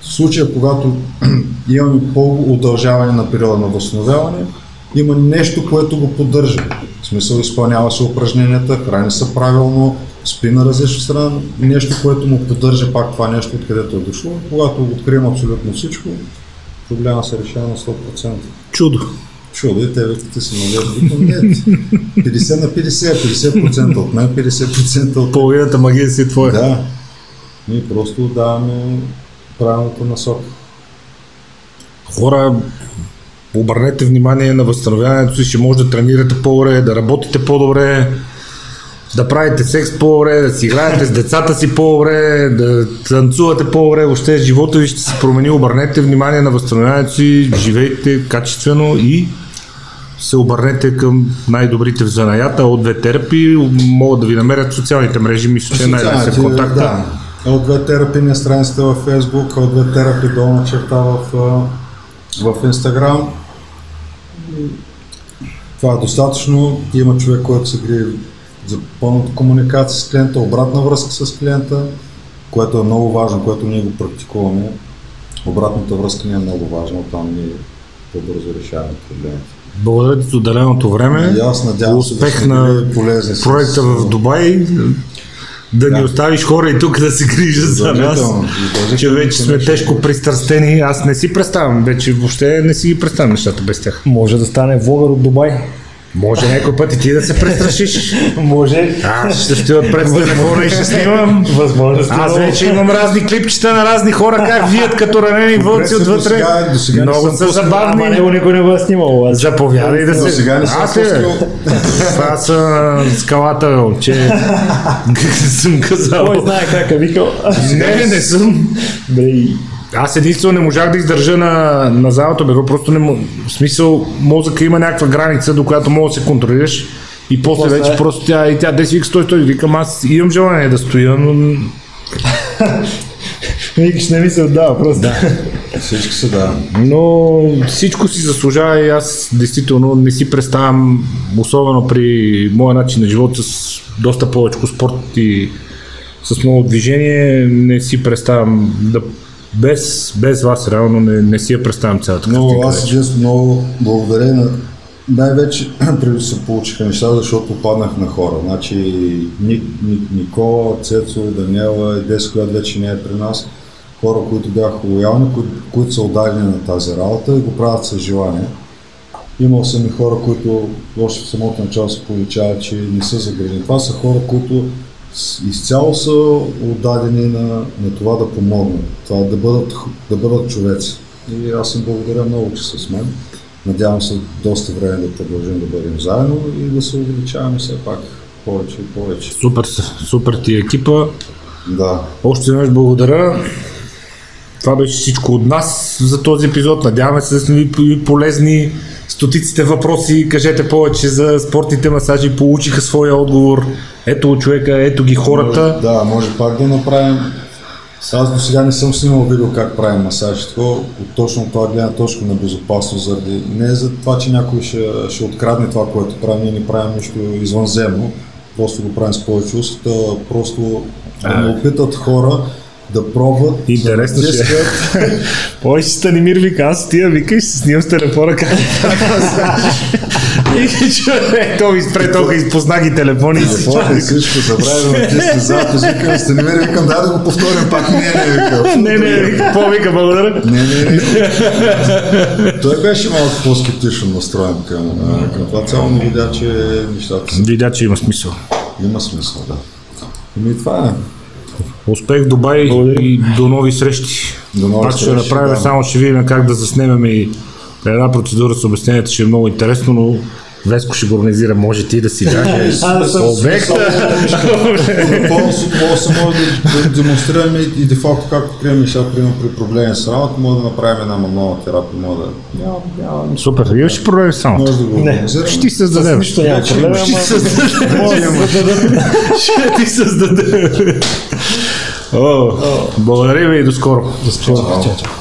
в случая, когато имаме по-удължаване на периода на възстановяване, има нещо, което го поддържа. В смисъл изпълнява се упражненията, храни се правилно, спи на различна страна, нещо, което му поддържа пак това нещо, откъдето е дошло. Когато открием абсолютно всичко, проблема се решава на 100%. Чудо. Чудо и те ти се навежда, викам, нет. 50 на 50, 50% от мен, 50% от Половината магия си е твоя. да. Ние просто даваме правилната насока. Хора, обърнете внимание на възстановяването си, ще може да тренирате по-добре, да работите по-добре, да правите секс по-добре, да си играете с децата си по-добре, да танцувате по-добре, въобще живота ви ще се промени. Обърнете внимание на възстановяването си, живейте качествено и се обърнете към най-добрите в занаята от две терапии. Могат да ви намерят социалните мрежи, мисля, че е най-лесен контакт. Да. От две терапи на страницата във Facebook, от две терапи долна черта в, в Instagram. Това е достатъчно. Има човек, който се грие за пълната комуникация с клиента, обратна връзка с клиента, което е много важно, което ние го практикуваме. Обратната връзка ни е много важна, оттам ние по-бързо решаваме проблемите. Благодаря ти за отделеното време. И аз надявам се да Успех сме на проекта в Дубай. Да ни Да. оставиш хора и тук да се грижат за нас. Че вече сме тежко пристрастени. Аз не си представям, вече въобще не си ги представям нещата без тях. Може да стане влогър от Дубай. Може някой път и ти да се престрашиш. Може. Аз ще стоя пред телефона и ще снимам. Възможно. Аз вече имам разни клипчета на разни хора, как вият като ранени вълци отвътре. сега- до сега не Много са забавни. Ама него никой не го е снимал. Заповядай да се... сега не Аз пускал. Това са скалата, бе, че съм казал. Кой знае как е викал. Не, не съм. Бре, Аз единствено не можах да издържа на, на залата, бе, просто не в смисъл мозъка има някаква граница, до която мога да се контролираш и после, После- вече просто тя, и тя, де си вика, стой, стой, викам, аз имам желание да стоя, но Викаш, не ми се отдава просто. Да. Всички са да. Но всичко си заслужава и аз действително не си представям, особено при моя начин на живот с доста повече спорт и с много движение, не си представям да без, без вас реално не, не си я представям цялата Много, картинка аз често много благодаря на най-вече преди се получиха неща, защото попаднах на хора. Значи Ник, Ник, Никола, Цецо, Даниела Дес, която вече не е при нас. Хора, които бяха лоялни, които, които са отдадени на тази работа и го правят с желание. Имал съм и хора, които още в самото начало се получават, че не са загрижени. Това са хора, които изцяло са отдадени на, на това да помогнат, това да бъдат, да бъдат човеци. И аз им благодаря много, че са с мен. Надявам се доста време да продължим да бъдем заедно и да се увеличаваме все пак повече и повече. Супер, супер ти е екипа. Да, Още веднъж благодаря. Това беше всичко от нас за този епизод. Надяваме се да сме ви полезни. Стотиците въпроси, кажете повече за спортните масажи, получиха своя отговор. Ето човека, ето ги хората. Да, може пак да направим. Аз до сега не съм снимал видео как правим масаж. От точно това гледна точка на безопасност, заради не за това, че някой ще, ще открадне това, което правим, ние не правим нищо извънземно, просто го правим с повече усета, просто да ме опитат хора да пробват. Интересно за ще е. десет- Повече Станимир вика, аз тия викаш, се снимам с телефона как И човек, той изпре, той изпозна ги телефони. Телефон и всичко, забравя да натисне запис, викам, Станимир, викам, дай да го повторим пак, не, не, викам. Не, не, вика, какво вика, благодаря. Не, не, не. Той беше малко по-скептично настроен към, това. Цяло не видя, че нещата са. Видя, че има смисъл. Има смисъл, да. Ами това е. Успех в Дубай и до нови срещи. До нови Пак ще направим, да. само ще видим как да заснемем и една процедура с обяснението, ще е много интересно, но Веско ще го организира, може ти да си съм обекта. С удоволствие може да, демонстрираме и, и де-факто както приемем нещата, примерно при проблеми с работа, може да направим една мануална терапия, може да... Супер, имаш ли проблеми само? може да го организираме. Ще ти създадем. Нищо няма проблем. Ще ти създадем. Благодаря ви и до скоро. Чао, чао.